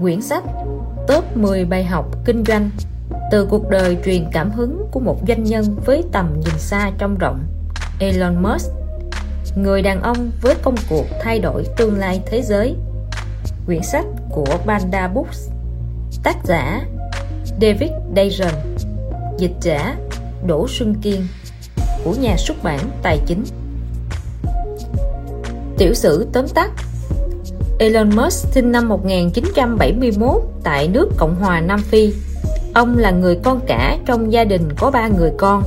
Quyển sách Top 10 bài học kinh doanh. Từ cuộc đời truyền cảm hứng của một doanh nhân với tầm nhìn xa trong rộng Elon Musk Người đàn ông với công cuộc thay đổi tương lai thế giới. Quyển sách của Panda Books Tác giả David Dayron, Dịch giả Đỗ Xuân Kiên Của nhà xuất bản Tài chính. Tiểu sử tóm tắt Elon Musk sinh năm 1971 tại nước Cộng hòa Nam Phi. Ông là người con cả trong gia đình có ba người con.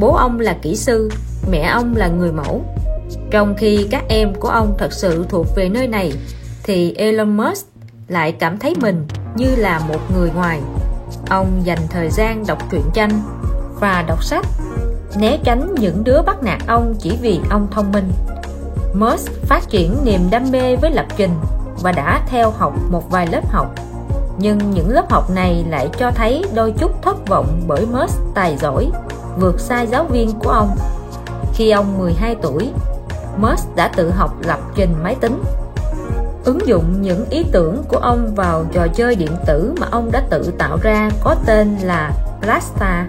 Bố ông là kỹ sư, mẹ ông là người mẫu. Trong khi các em của ông thật sự thuộc về nơi này, thì Elon Musk lại cảm thấy mình như là một người ngoài. Ông dành thời gian đọc truyện tranh và đọc sách, né tránh những đứa bắt nạt ông chỉ vì ông thông minh. Musk phát triển niềm đam mê với lập trình và đã theo học một vài lớp học. Nhưng những lớp học này lại cho thấy đôi chút thất vọng bởi Musk tài giỏi, vượt xa giáo viên của ông. Khi ông 12 tuổi Musk đã tự học lập trình máy tính. Ứng dụng những ý tưởng của ông vào trò chơi điện tử mà ông đã tự tạo ra có tên là Plasta.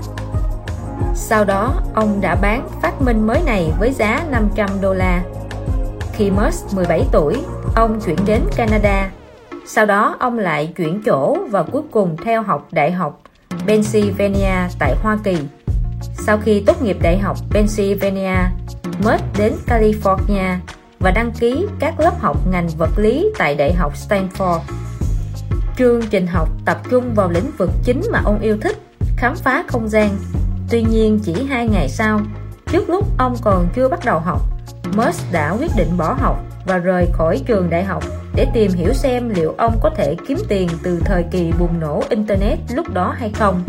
sau đó, ông đã bán phát minh mới này với giá 500 đô la khi Musk 17 tuổi, ông chuyển đến Canada. Sau đó ông lại chuyển chỗ và cuối cùng theo học Đại học Pennsylvania tại Hoa Kỳ. Sau khi tốt nghiệp Đại học Pennsylvania, Musk đến California và đăng ký các lớp học ngành vật lý tại Đại học Stanford. Chương trình học tập trung vào lĩnh vực chính mà ông yêu thích, khám phá không gian. Tuy nhiên chỉ hai ngày sau, trước lúc ông còn chưa bắt đầu học, Musk đã quyết định bỏ học và rời khỏi trường đại học để tìm hiểu xem liệu ông có thể kiếm tiền từ thời kỳ bùng nổ Internet lúc đó hay không.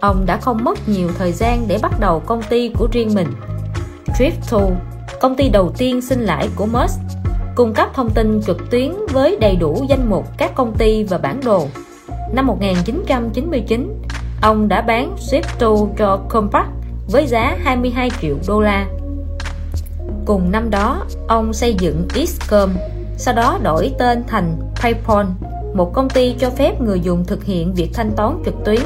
Ông đã không mất nhiều thời gian để bắt đầu công ty của riêng mình. Drift2, công ty đầu tiên sinh lãi của Musk, cung cấp thông tin trực tuyến với đầy đủ danh mục các công ty và bản đồ. Năm 1999, ông đã bán Drift2 cho Compaq với giá 22 triệu đô la Cùng năm đó, ông xây dựng Xcom, sau đó đổi tên thành PayPal, một công ty cho phép người dùng thực hiện việc thanh toán trực tuyến.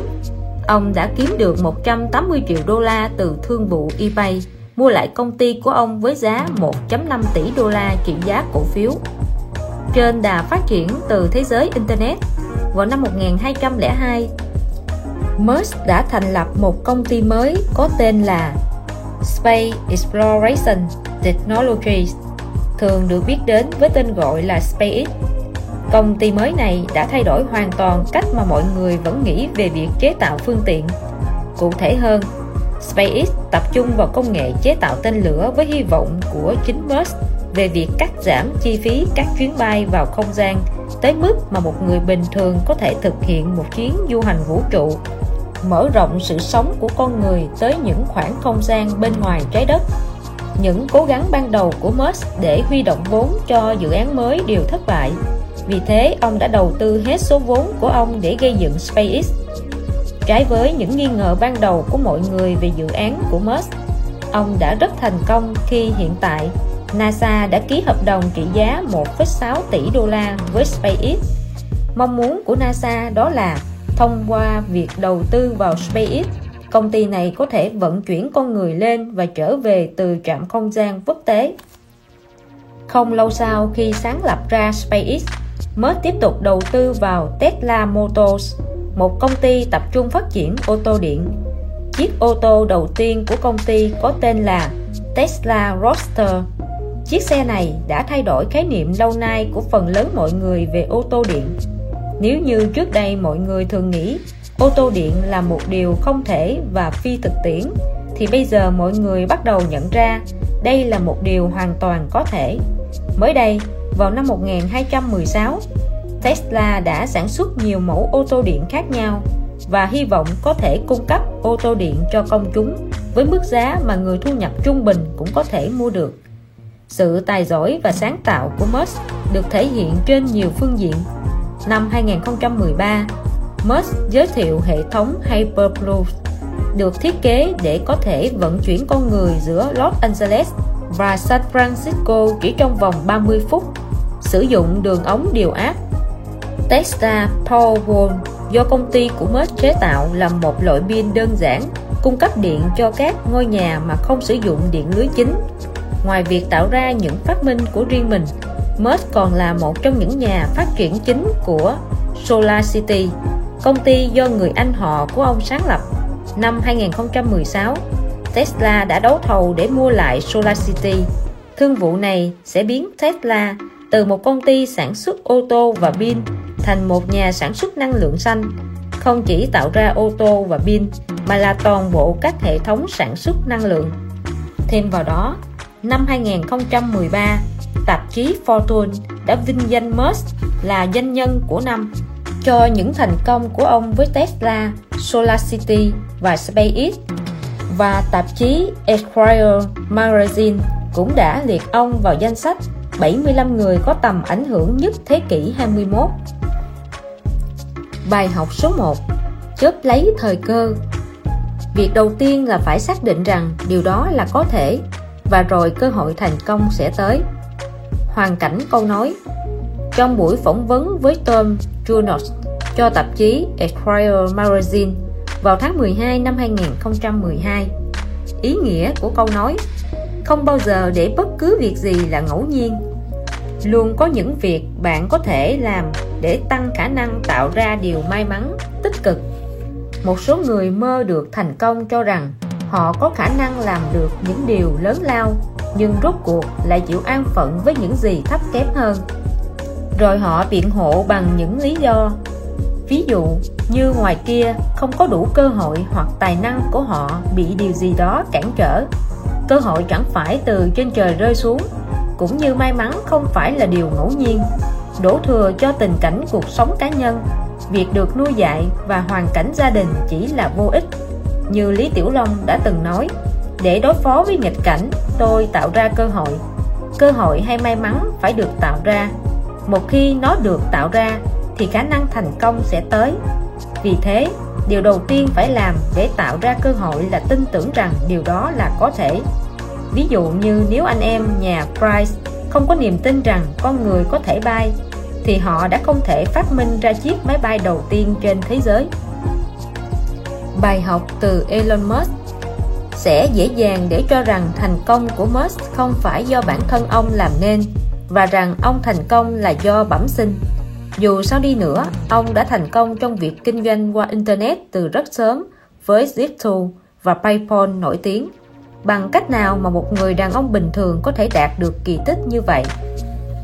Ông đã kiếm được 180 triệu đô la từ thương vụ eBay, mua lại công ty của ông với giá 1.5 tỷ đô la trị giá cổ phiếu. Trên đà phát triển từ thế giới Internet, vào năm 1202, Musk đã thành lập một công ty mới có tên là Space Exploration Technologies thường được biết đến với tên gọi là SpaceX. Công ty mới này đã thay đổi hoàn toàn cách mà mọi người vẫn nghĩ về việc chế tạo phương tiện. Cụ thể hơn, SpaceX tập trung vào công nghệ chế tạo tên lửa với hy vọng của chính Musk về việc cắt giảm chi phí các chuyến bay vào không gian tới mức mà một người bình thường có thể thực hiện một chuyến du hành vũ trụ mở rộng sự sống của con người tới những khoảng không gian bên ngoài trái đất những cố gắng ban đầu của Musk để huy động vốn cho dự án mới đều thất bại. Vì thế, ông đã đầu tư hết số vốn của ông để gây dựng SpaceX. Trái với những nghi ngờ ban đầu của mọi người về dự án của Musk, ông đã rất thành công khi hiện tại NASA đã ký hợp đồng trị giá 1,6 tỷ đô la với SpaceX. Mong muốn của NASA đó là thông qua việc đầu tư vào SpaceX công ty này có thể vận chuyển con người lên và trở về từ trạm không gian quốc tế. Không lâu sau khi sáng lập ra SpaceX, mới tiếp tục đầu tư vào Tesla Motors, một công ty tập trung phát triển ô tô điện. Chiếc ô tô đầu tiên của công ty có tên là Tesla Roadster. Chiếc xe này đã thay đổi khái niệm lâu nay của phần lớn mọi người về ô tô điện. Nếu như trước đây mọi người thường nghĩ ô tô điện là một điều không thể và phi thực tiễn thì bây giờ mọi người bắt đầu nhận ra đây là một điều hoàn toàn có thể. Mới đây, vào năm 1216, Tesla đã sản xuất nhiều mẫu ô tô điện khác nhau và hy vọng có thể cung cấp ô tô điện cho công chúng với mức giá mà người thu nhập trung bình cũng có thể mua được. Sự tài giỏi và sáng tạo của Musk được thể hiện trên nhiều phương diện. Năm 2013, Musk giới thiệu hệ thống Hyperloop được thiết kế để có thể vận chuyển con người giữa Los Angeles và San Francisco chỉ trong vòng 30 phút sử dụng đường ống điều áp. Tesla Powerwall do công ty của Musk chế tạo là một loại pin đơn giản cung cấp điện cho các ngôi nhà mà không sử dụng điện lưới chính. Ngoài việc tạo ra những phát minh của riêng mình, Musk còn là một trong những nhà phát triển chính của SolarCity, công ty do người anh họ của ông sáng lập. Năm 2016, Tesla đã đấu thầu để mua lại SolarCity. Thương vụ này sẽ biến Tesla từ một công ty sản xuất ô tô và pin thành một nhà sản xuất năng lượng xanh không chỉ tạo ra ô tô và pin mà là toàn bộ các hệ thống sản xuất năng lượng thêm vào đó năm 2013 tạp chí Fortune đã vinh danh Musk là doanh nhân của năm cho những thành công của ông với Tesla, SolarCity và SpaceX. Và tạp chí Esquire Magazine cũng đã liệt ông vào danh sách 75 người có tầm ảnh hưởng nhất thế kỷ 21 Bài học số 1 Chớp lấy thời cơ. Việc đầu tiên là phải xác định rằng điều đó là có thể và rồi cơ hội thành công sẽ tới. Hoàn cảnh câu nói. Trong buổi phỏng vấn với Tom Junos cho tạp chí Esquire Magazine vào tháng 12 năm 2012 Ý nghĩa của câu nói Không bao giờ để bất cứ việc gì là ngẫu nhiên. Luôn có những việc bạn có thể làm để tăng khả năng tạo ra điều may mắn, tích cực. Một số người mơ được thành công cho rằng họ có khả năng làm được những điều lớn lao nhưng rốt cuộc lại chịu an phận với những gì thấp kém hơn. Rồi họ biện hộ bằng những lý do. Ví dụ, như ngoài kia không có đủ cơ hội hoặc tài năng của họ bị điều gì đó cản trở. Cơ hội chẳng phải từ trên trời rơi xuống, Cũng như may mắn không phải là điều ngẫu nhiên. Đổ thừa cho tình cảnh cuộc sống cá nhân. Việc được nuôi dạy và hoàn cảnh gia đình chỉ là vô ích, như Lý Tiểu Long đã từng nói để đối phó với nghịch cảnh, tôi tạo ra cơ hội. Cơ hội hay may mắn phải được tạo ra. Một khi nó được tạo ra, thì khả năng thành công sẽ tới. Vì thế, điều đầu tiên phải làm để tạo ra cơ hội là tin tưởng rằng điều đó là có thể. Ví dụ như nếu anh em nhà Price không có niềm tin rằng con người có thể bay, thì họ đã không thể phát minh ra chiếc máy bay đầu tiên trên thế giới. Bài học từ Elon Musk sẽ dễ dàng để cho rằng thành công của Musk không phải do bản thân ông làm nên, và rằng ông thành công là do bẩm sinh. Dù sao đi nữa, ông đã thành công trong việc kinh doanh qua Internet từ rất sớm với Zip2 và Paypal nổi tiếng. Bằng cách nào mà một người đàn ông bình thường có thể đạt được kỳ tích như vậy?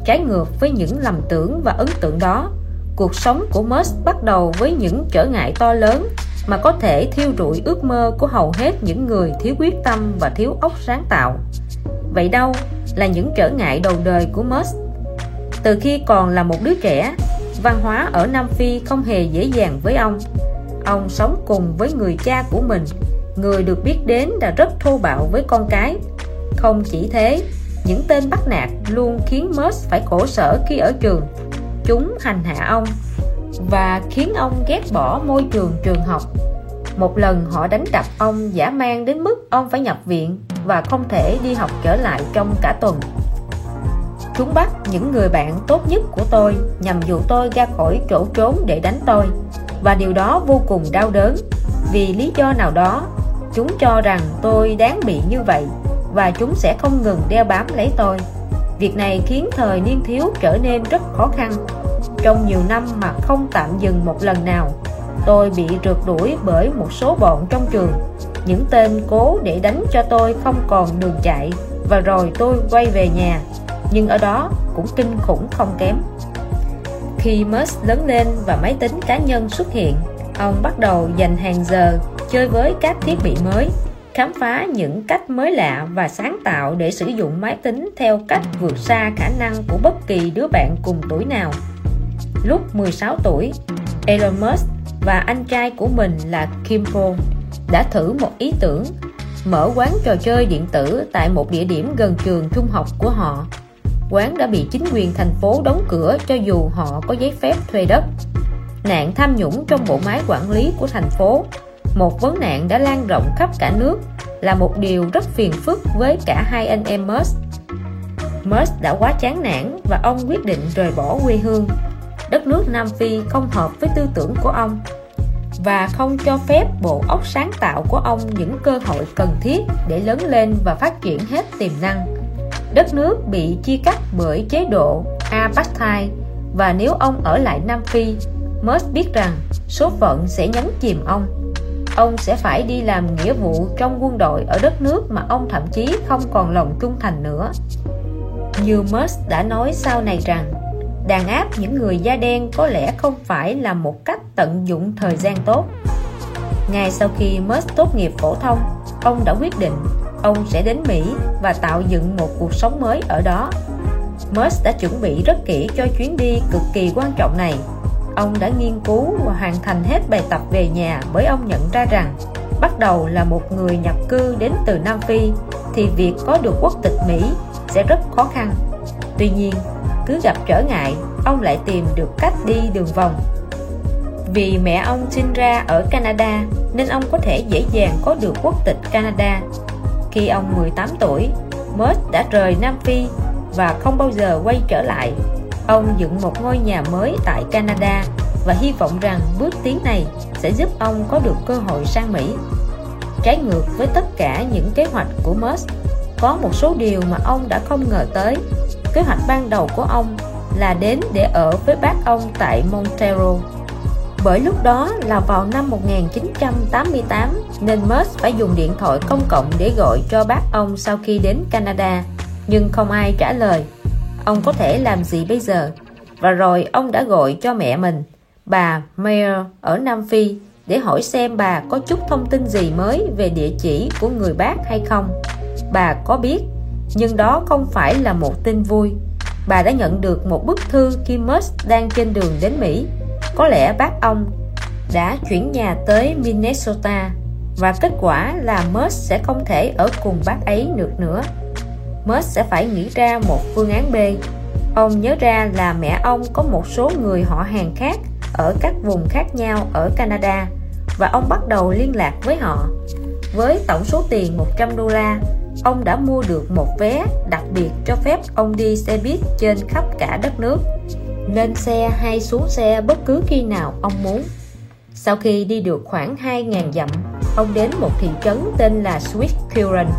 Trái ngược với những lầm tưởng và ấn tượng đó, cuộc sống của Musk bắt đầu với những trở ngại to lớn mà có thể thiêu rụi ước mơ của hầu hết những người thiếu quyết tâm và thiếu óc sáng tạo. Vậy đâu là những trở ngại đầu đời của Musk? Từ khi còn là một đứa trẻ, văn hóa ở Nam Phi không hề dễ dàng với ông. Ông sống cùng với người cha của mình, người được biết đến là rất thô bạo với con cái. Không chỉ thế, những tên bắt nạt luôn khiến Musk phải khổ sở khi ở trường. Chúng hành hạ ông và khiến ông ghét bỏ môi trường trường học. Một lần họ đánh đập ông giả mang đến mức ông phải nhập viện và không thể đi học trở lại trong cả tuần. Chúng bắt những người bạn tốt nhất của tôi nhằm dụ tôi ra khỏi chỗ trốn để đánh tôi. Và điều đó vô cùng đau đớn. Vì lý do nào đó, chúng cho rằng tôi đáng bị như vậy và chúng sẽ không ngừng đeo bám lấy tôi. Việc này khiến thời niên thiếu trở nên rất khó khăn trong nhiều năm mà không tạm dừng một lần nào, tôi bị rượt đuổi bởi một số bọn trong trường. Những tên cố để đánh cho tôi không còn đường chạy, và rồi tôi quay về nhà. Nhưng ở đó cũng kinh khủng không kém. Khi Musk lớn lên và máy tính cá nhân xuất hiện, ông bắt đầu dành hàng giờ chơi với các thiết bị mới, khám phá những cách mới lạ và sáng tạo để sử dụng máy tính theo cách vượt xa khả năng của bất kỳ đứa bạn cùng tuổi nào. Lúc 16 tuổi, Elon Musk và anh trai của mình là Kim Paul đã thử một ý tưởng mở quán trò chơi điện tử tại một địa điểm gần trường trung học của họ. Quán đã bị chính quyền thành phố đóng cửa cho dù họ có giấy phép thuê đất. Nạn tham nhũng trong bộ máy quản lý của thành phố một vấn nạn đã lan rộng khắp cả nước là một điều rất phiền phức với cả hai anh em Musk. Musk đã quá chán nản và ông quyết định rời bỏ quê hương đất nước Nam Phi không hợp với tư tưởng của ông và không cho phép bộ óc sáng tạo của ông những cơ hội cần thiết để lớn lên và phát triển hết tiềm năng. Đất nước bị chia cắt bởi chế độ apartheid và nếu ông ở lại Nam Phi, Merz biết rằng số phận sẽ nhấn chìm ông. Ông sẽ phải đi làm nghĩa vụ trong quân đội ở đất nước mà ông thậm chí không còn lòng trung thành nữa. Như Musk đã nói sau này rằng đàn áp những người da đen có lẽ không phải là một cách tận dụng thời gian tốt. Ngay sau khi Merz tốt nghiệp phổ thông, ông đã quyết định ông sẽ đến Mỹ và tạo dựng một cuộc sống mới ở đó. Musk đã chuẩn bị rất kỹ cho chuyến đi cực kỳ quan trọng này. Ông đã nghiên cứu và hoàn thành hết bài tập về nhà bởi ông nhận ra rằng, bắt đầu là một người nhập cư đến từ Nam Phi thì việc có được quốc tịch Mỹ sẽ rất khó khăn. Tuy nhiên cứ gặp trở ngại, ông lại tìm được cách đi đường vòng. Vì mẹ ông sinh ra ở Canada, nên ông có thể dễ dàng có được quốc tịch Canada. Khi ông 18 tuổi Mert đã rời Nam Phi và không bao giờ quay trở lại. Ông dựng một ngôi nhà mới tại Canada và hy vọng rằng bước tiến này sẽ giúp ông có được cơ hội sang Mỹ. Trái ngược với tất cả những kế hoạch của Merz, có một số điều mà ông đã không ngờ tới kế hoạch ban đầu của ông là đến để ở với bác ông tại Montero. Bởi lúc đó là vào năm 1988 nên Musk phải dùng điện thoại công cộng để gọi cho bác ông sau khi đến Canada, nhưng không ai trả lời. Ông có thể làm gì bây giờ? Và rồi ông đã gọi cho mẹ mình, bà Mayer ở Nam Phi, để hỏi xem bà có chút thông tin gì mới về địa chỉ của người bác hay không. Bà có biết nhưng đó không phải là một tin vui. Bà đã nhận được một bức thư khi Musk đang trên đường đến Mỹ. Có lẽ bác ông đã chuyển nhà tới Minnesota và kết quả là Musk sẽ không thể ở cùng bác ấy được nữa. Musk sẽ phải nghĩ ra một phương án B. Ông nhớ ra là mẹ ông có một số người họ hàng khác ở các vùng khác nhau ở Canada và ông bắt đầu liên lạc với họ. Với tổng số tiền 100 đô la ông đã mua được một vé đặc biệt cho phép ông đi xe buýt trên khắp cả đất nước. Lên xe hay xuống xe bất cứ khi nào ông muốn. Sau khi đi được khoảng 2.000 dặm, ông đến một thị trấn tên là Swift Current.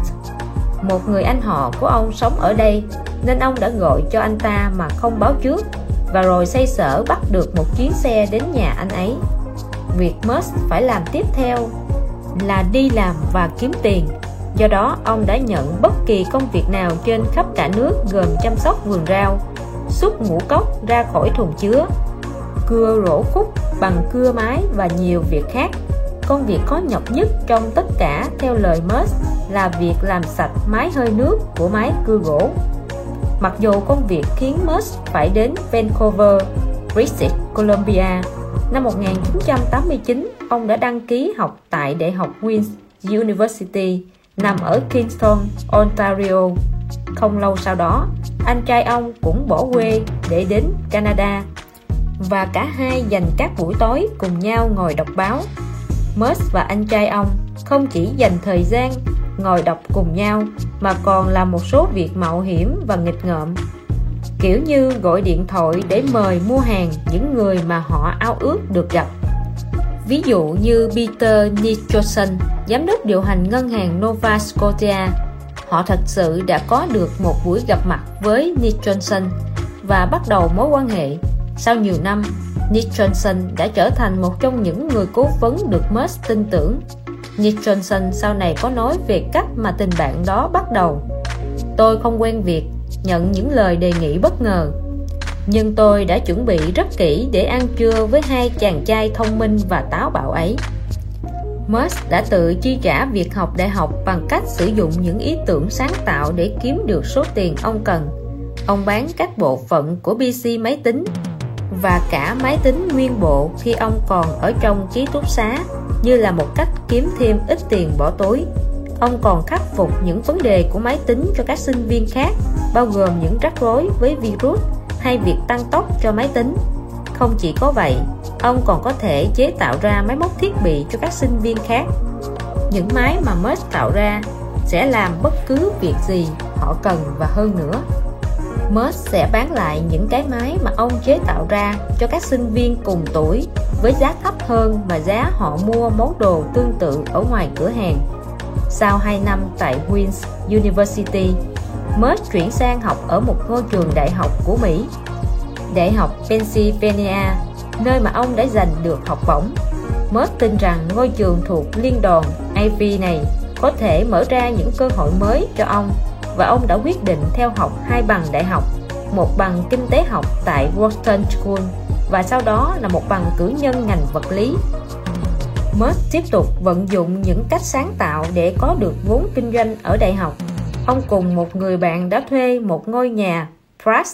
Một người anh họ của ông sống ở đây, nên ông đã gọi cho anh ta mà không báo trước, và rồi xây sở bắt được một chuyến xe đến nhà anh ấy. Việc Musk phải làm tiếp theo là đi làm và kiếm tiền. Do đó, ông đã nhận bất kỳ công việc nào trên khắp cả nước gồm chăm sóc vườn rau, xúc ngũ cốc ra khỏi thùng chứa, cưa rổ khúc bằng cưa máy và nhiều việc khác. Công việc khó nhọc nhất trong tất cả theo lời Musk là việc làm sạch máy hơi nước của máy cưa gỗ. Mặc dù công việc khiến Musk phải đến Vancouver, British Columbia, năm 1989 ông đã đăng ký học tại Đại học Queen's University nằm ở Kingston, Ontario. Không lâu sau đó, anh trai ông cũng bỏ quê để đến Canada và cả hai dành các buổi tối cùng nhau ngồi đọc báo. Musk và anh trai ông không chỉ dành thời gian ngồi đọc cùng nhau mà còn làm một số việc mạo hiểm và nghịch ngợm kiểu như gọi điện thoại để mời mua hàng những người mà họ ao ước được gặp ví dụ như Peter Nicholson, giám đốc điều hành ngân hàng Nova Scotia. Họ thật sự đã có được một buổi gặp mặt với Nicholson và bắt đầu mối quan hệ. Sau nhiều năm, Nicholson đã trở thành một trong những người cố vấn được Musk tin tưởng. Nicholson sau này có nói về cách mà tình bạn đó bắt đầu. Tôi không quen việc nhận những lời đề nghị bất ngờ nhưng tôi đã chuẩn bị rất kỹ để ăn trưa với hai chàng trai thông minh và táo bạo ấy Musk đã tự chi trả việc học đại học bằng cách sử dụng những ý tưởng sáng tạo để kiếm được số tiền ông cần. Ông bán các bộ phận của PC máy tính và cả máy tính nguyên bộ khi ông còn ở trong ký túc xá như là một cách kiếm thêm ít tiền bỏ túi. Ông còn khắc phục những vấn đề của máy tính cho các sinh viên khác, bao gồm những rắc rối với virus hay việc tăng tốc cho máy tính. Không chỉ có vậy, ông còn có thể chế tạo ra máy móc thiết bị cho các sinh viên khác. Những máy mà Musk tạo ra sẽ làm bất cứ việc gì họ cần và hơn nữa. Musk sẽ bán lại những cái máy mà ông chế tạo ra cho các sinh viên cùng tuổi với giá thấp hơn mà giá họ mua món đồ tương tự ở ngoài cửa hàng. Sau 2 năm tại Queen's University, Mới chuyển sang học ở một ngôi trường đại học của Mỹ, Đại học Pennsylvania, nơi mà ông đã giành được học bổng. Mới tin rằng ngôi trường thuộc liên đoàn Ivy này có thể mở ra những cơ hội mới cho ông và ông đã quyết định theo học hai bằng đại học, một bằng kinh tế học tại Wharton School và sau đó là một bằng cử nhân ngành vật lý. Musk tiếp tục vận dụng những cách sáng tạo để có được vốn kinh doanh ở đại học. Ông cùng một người bạn đã thuê một ngôi nhà Pratt.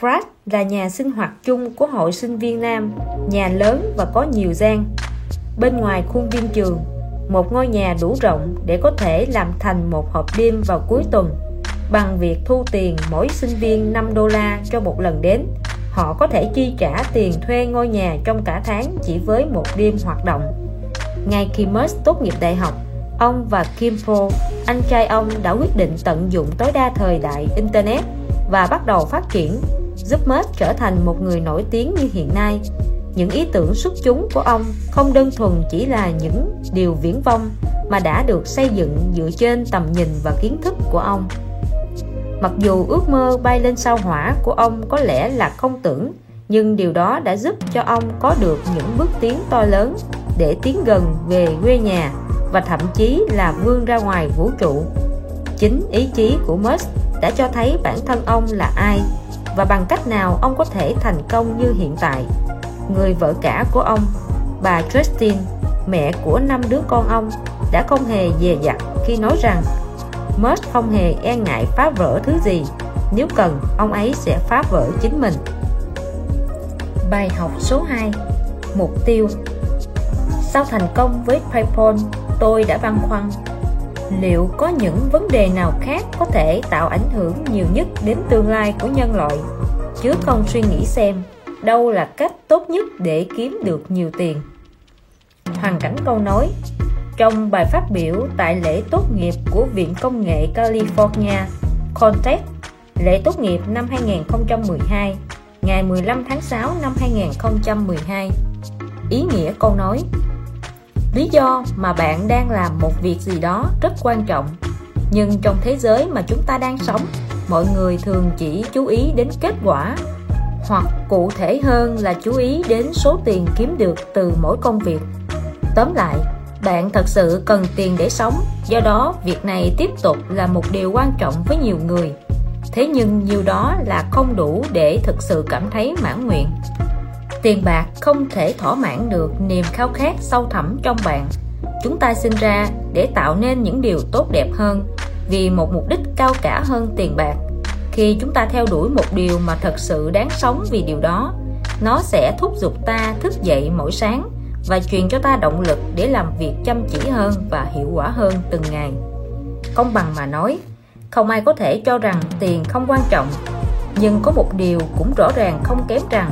Pratt là nhà sinh hoạt chung của hội sinh viên nam, nhà lớn và có nhiều gian. Bên ngoài khuôn viên trường, một ngôi nhà đủ rộng để có thể làm thành một hộp đêm vào cuối tuần bằng việc thu tiền mỗi sinh viên 5 đô la cho một lần đến họ có thể chi trả tiền thuê ngôi nhà trong cả tháng chỉ với một đêm hoạt động ngay khi Musk tốt nghiệp đại học ông và Kim Pro anh trai ông đã quyết định tận dụng tối đa thời đại Internet và bắt đầu phát triển, giúp Musk trở thành một người nổi tiếng như hiện nay. Những ý tưởng xuất chúng của ông không đơn thuần chỉ là những điều viễn vông mà đã được xây dựng dựa trên tầm nhìn và kiến thức của ông. Mặc dù ước mơ bay lên sao hỏa của ông có lẽ là không tưởng, nhưng điều đó đã giúp cho ông có được những bước tiến to lớn để tiến gần về quê nhà và thậm chí là vươn ra ngoài vũ trụ. Chính ý chí của Musk đã cho thấy bản thân ông là ai và bằng cách nào ông có thể thành công như hiện tại. Người vợ cả của ông, bà Christine, mẹ của năm đứa con ông, đã không hề dè dặt khi nói rằng Musk không hề e ngại phá vỡ thứ gì, nếu cần ông ấy sẽ phá vỡ chính mình. Bài học số 2 Mục tiêu. Sau thành công với PayPal, tôi đã băn khoăn. Liệu có những vấn đề nào khác có thể tạo ảnh hưởng nhiều nhất đến tương lai của nhân loại? Chứ không suy nghĩ xem đâu là cách tốt nhất để kiếm được nhiều tiền. Hoàn cảnh câu nói trong bài phát biểu tại lễ tốt nghiệp của Viện Công nghệ California Caltech, lễ tốt nghiệp năm 2012 ngày 15 tháng 6 năm 2012 ý nghĩa câu nói lý do mà bạn đang làm một việc gì đó rất quan trọng. Nhưng trong thế giới mà chúng ta đang sống, mọi người thường chỉ chú ý đến kết quả. Hoặc cụ thể hơn là chú ý đến số tiền kiếm được từ mỗi công việc. Tóm lại, bạn thật sự cần tiền để sống. Do đó, việc này tiếp tục là một điều quan trọng với nhiều người. Thế nhưng nhiều đó là không đủ để thực sự cảm thấy mãn nguyện tiền bạc không thể thỏa mãn được niềm khao khát sâu thẳm trong bạn. Chúng ta sinh ra để tạo nên những điều tốt đẹp hơn, vì một mục đích cao cả hơn tiền bạc. Khi chúng ta theo đuổi một điều mà thật sự đáng sống vì điều đó, nó sẽ thúc giục ta thức dậy mỗi sáng và truyền cho ta động lực để làm việc chăm chỉ hơn và hiệu quả hơn từng ngày. Công bằng mà nói, không ai có thể cho rằng tiền không quan trọng, nhưng có một điều cũng rõ ràng không kém rằng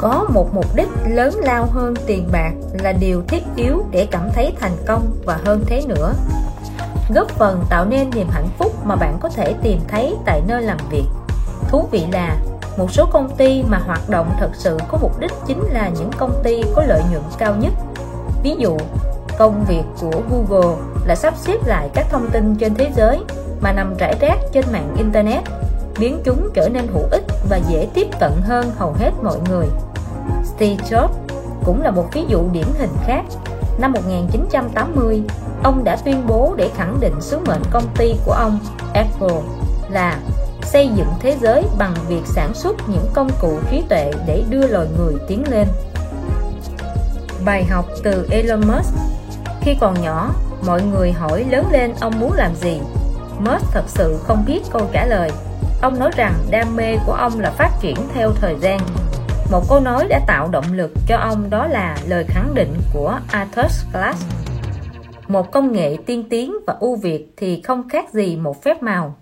có một mục đích lớn lao hơn tiền bạc là điều thiết yếu để cảm thấy thành công và hơn thế nữa. Góp phần tạo nên niềm hạnh phúc mà bạn có thể tìm thấy tại nơi làm việc. Thú vị là, một số công ty mà hoạt động thật sự có mục đích chính là những công ty có lợi nhuận cao nhất. Ví dụ, công việc của Google là sắp xếp lại các thông tin trên thế giới mà nằm rải rác trên mạng Internet biến chúng trở nên hữu ích và dễ tiếp cận hơn hầu hết mọi người Steve Jobs cũng là một ví dụ điển hình khác năm 1980 ông đã tuyên bố để khẳng định sứ mệnh công ty của ông Apple là xây dựng thế giới bằng việc sản xuất những công cụ trí tuệ để đưa loài người tiến lên. Bài học từ Elon Musk Khi còn nhỏ, mọi người hỏi lớn lên ông muốn làm gì? Musk thật sự không biết câu trả lời. Ông nói rằng đam mê của ông là phát triển theo thời gian. Một câu nói đã tạo động lực cho ông đó là lời khẳng định của Arthur Glass một công nghệ tiên tiến và ưu việt thì không khác gì một phép màu.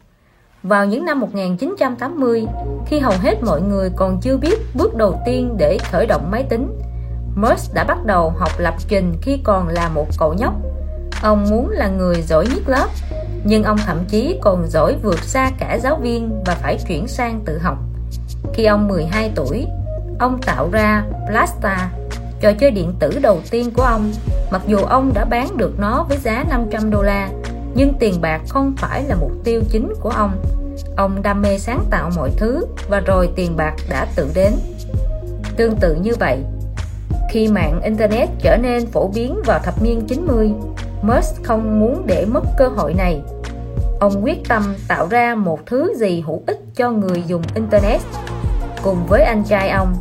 Vào những năm 1980, khi hầu hết mọi người còn chưa biết bước đầu tiên để khởi động máy tính, Musk đã bắt đầu học lập trình khi còn là một cậu nhóc. Ông muốn là người giỏi nhất lớp, nhưng ông thậm chí còn giỏi vượt xa cả giáo viên và phải chuyển sang tự học. Khi ông 12 tuổi, ông tạo ra Blasta trò chơi điện tử đầu tiên của ông. Mặc dù ông đã bán được nó với giá 500 đô la, nhưng tiền bạc không phải là mục tiêu chính của ông. Ông đam mê sáng tạo mọi thứ và rồi tiền bạc đã tự đến. Tương tự như vậy, khi mạng Internet trở nên phổ biến vào thập niên 90 Musk không muốn để mất cơ hội này ông quyết tâm tạo ra một thứ gì hữu ích cho người dùng Internet. Cùng với anh trai ông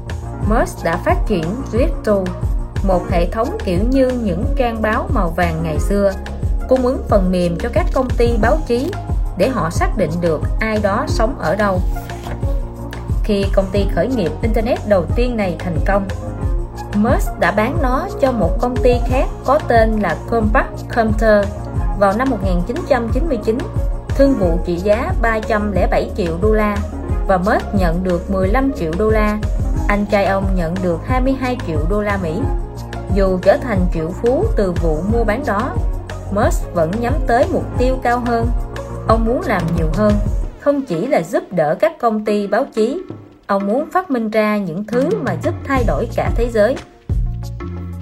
Musk đã phát triển Twitter một hệ thống kiểu như những trang báo màu vàng ngày xưa, cung ứng phần mềm cho các công ty báo chí để họ xác định được ai đó sống ở đâu. Khi công ty khởi nghiệp Internet đầu tiên này thành công Musk đã bán nó cho một công ty khác có tên là Compact Computer vào năm 1999 thương vụ trị giá 307 triệu đô la và Musk nhận được 15 triệu đô la. Anh trai ông nhận được 22 triệu đô la Mỹ. Dù trở thành triệu phú từ vụ mua bán đó Musk vẫn nhắm tới mục tiêu cao hơn. Ông muốn làm nhiều hơn, không chỉ là giúp đỡ các công ty báo chí. Ông muốn phát minh ra những thứ mà giúp thay đổi cả thế giới.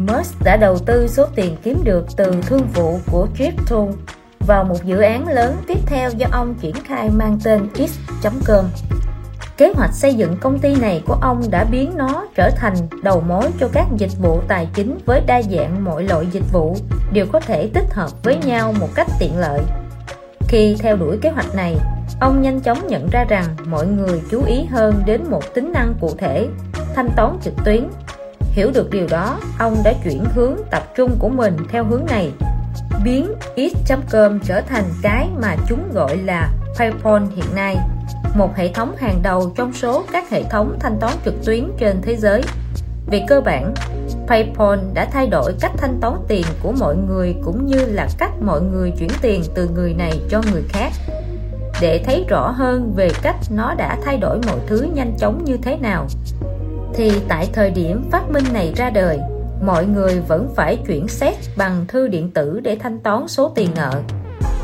Musk đã đầu tư số tiền kiếm được từ thương vụ của Crypto vào một dự án lớn tiếp theo do ông triển khai mang tên X.com Kế hoạch xây dựng công ty này của ông đã biến nó trở thành đầu mối cho các dịch vụ tài chính với đa dạng mọi loại dịch vụ đều có thể tích hợp với nhau một cách tiện lợi. Khi theo đuổi kế hoạch này, ông nhanh chóng nhận ra rằng mọi người chú ý hơn đến một tính năng cụ thể, thanh toán trực tuyến. Hiểu được điều đó, ông đã chuyển hướng tập trung của mình theo hướng này, biến x.com trở thành cái mà chúng gọi là PayPal hiện nay một hệ thống hàng đầu trong số các hệ thống thanh toán trực tuyến trên thế giới. Về cơ bản, PayPal đã thay đổi cách thanh toán tiền của mọi người cũng như là cách mọi người chuyển tiền từ người này cho người khác. Để thấy rõ hơn về cách nó đã thay đổi mọi thứ nhanh chóng như thế nào, thì tại thời điểm phát minh này ra đời, mọi người vẫn phải chuyển xét bằng thư điện tử để thanh toán số tiền nợ.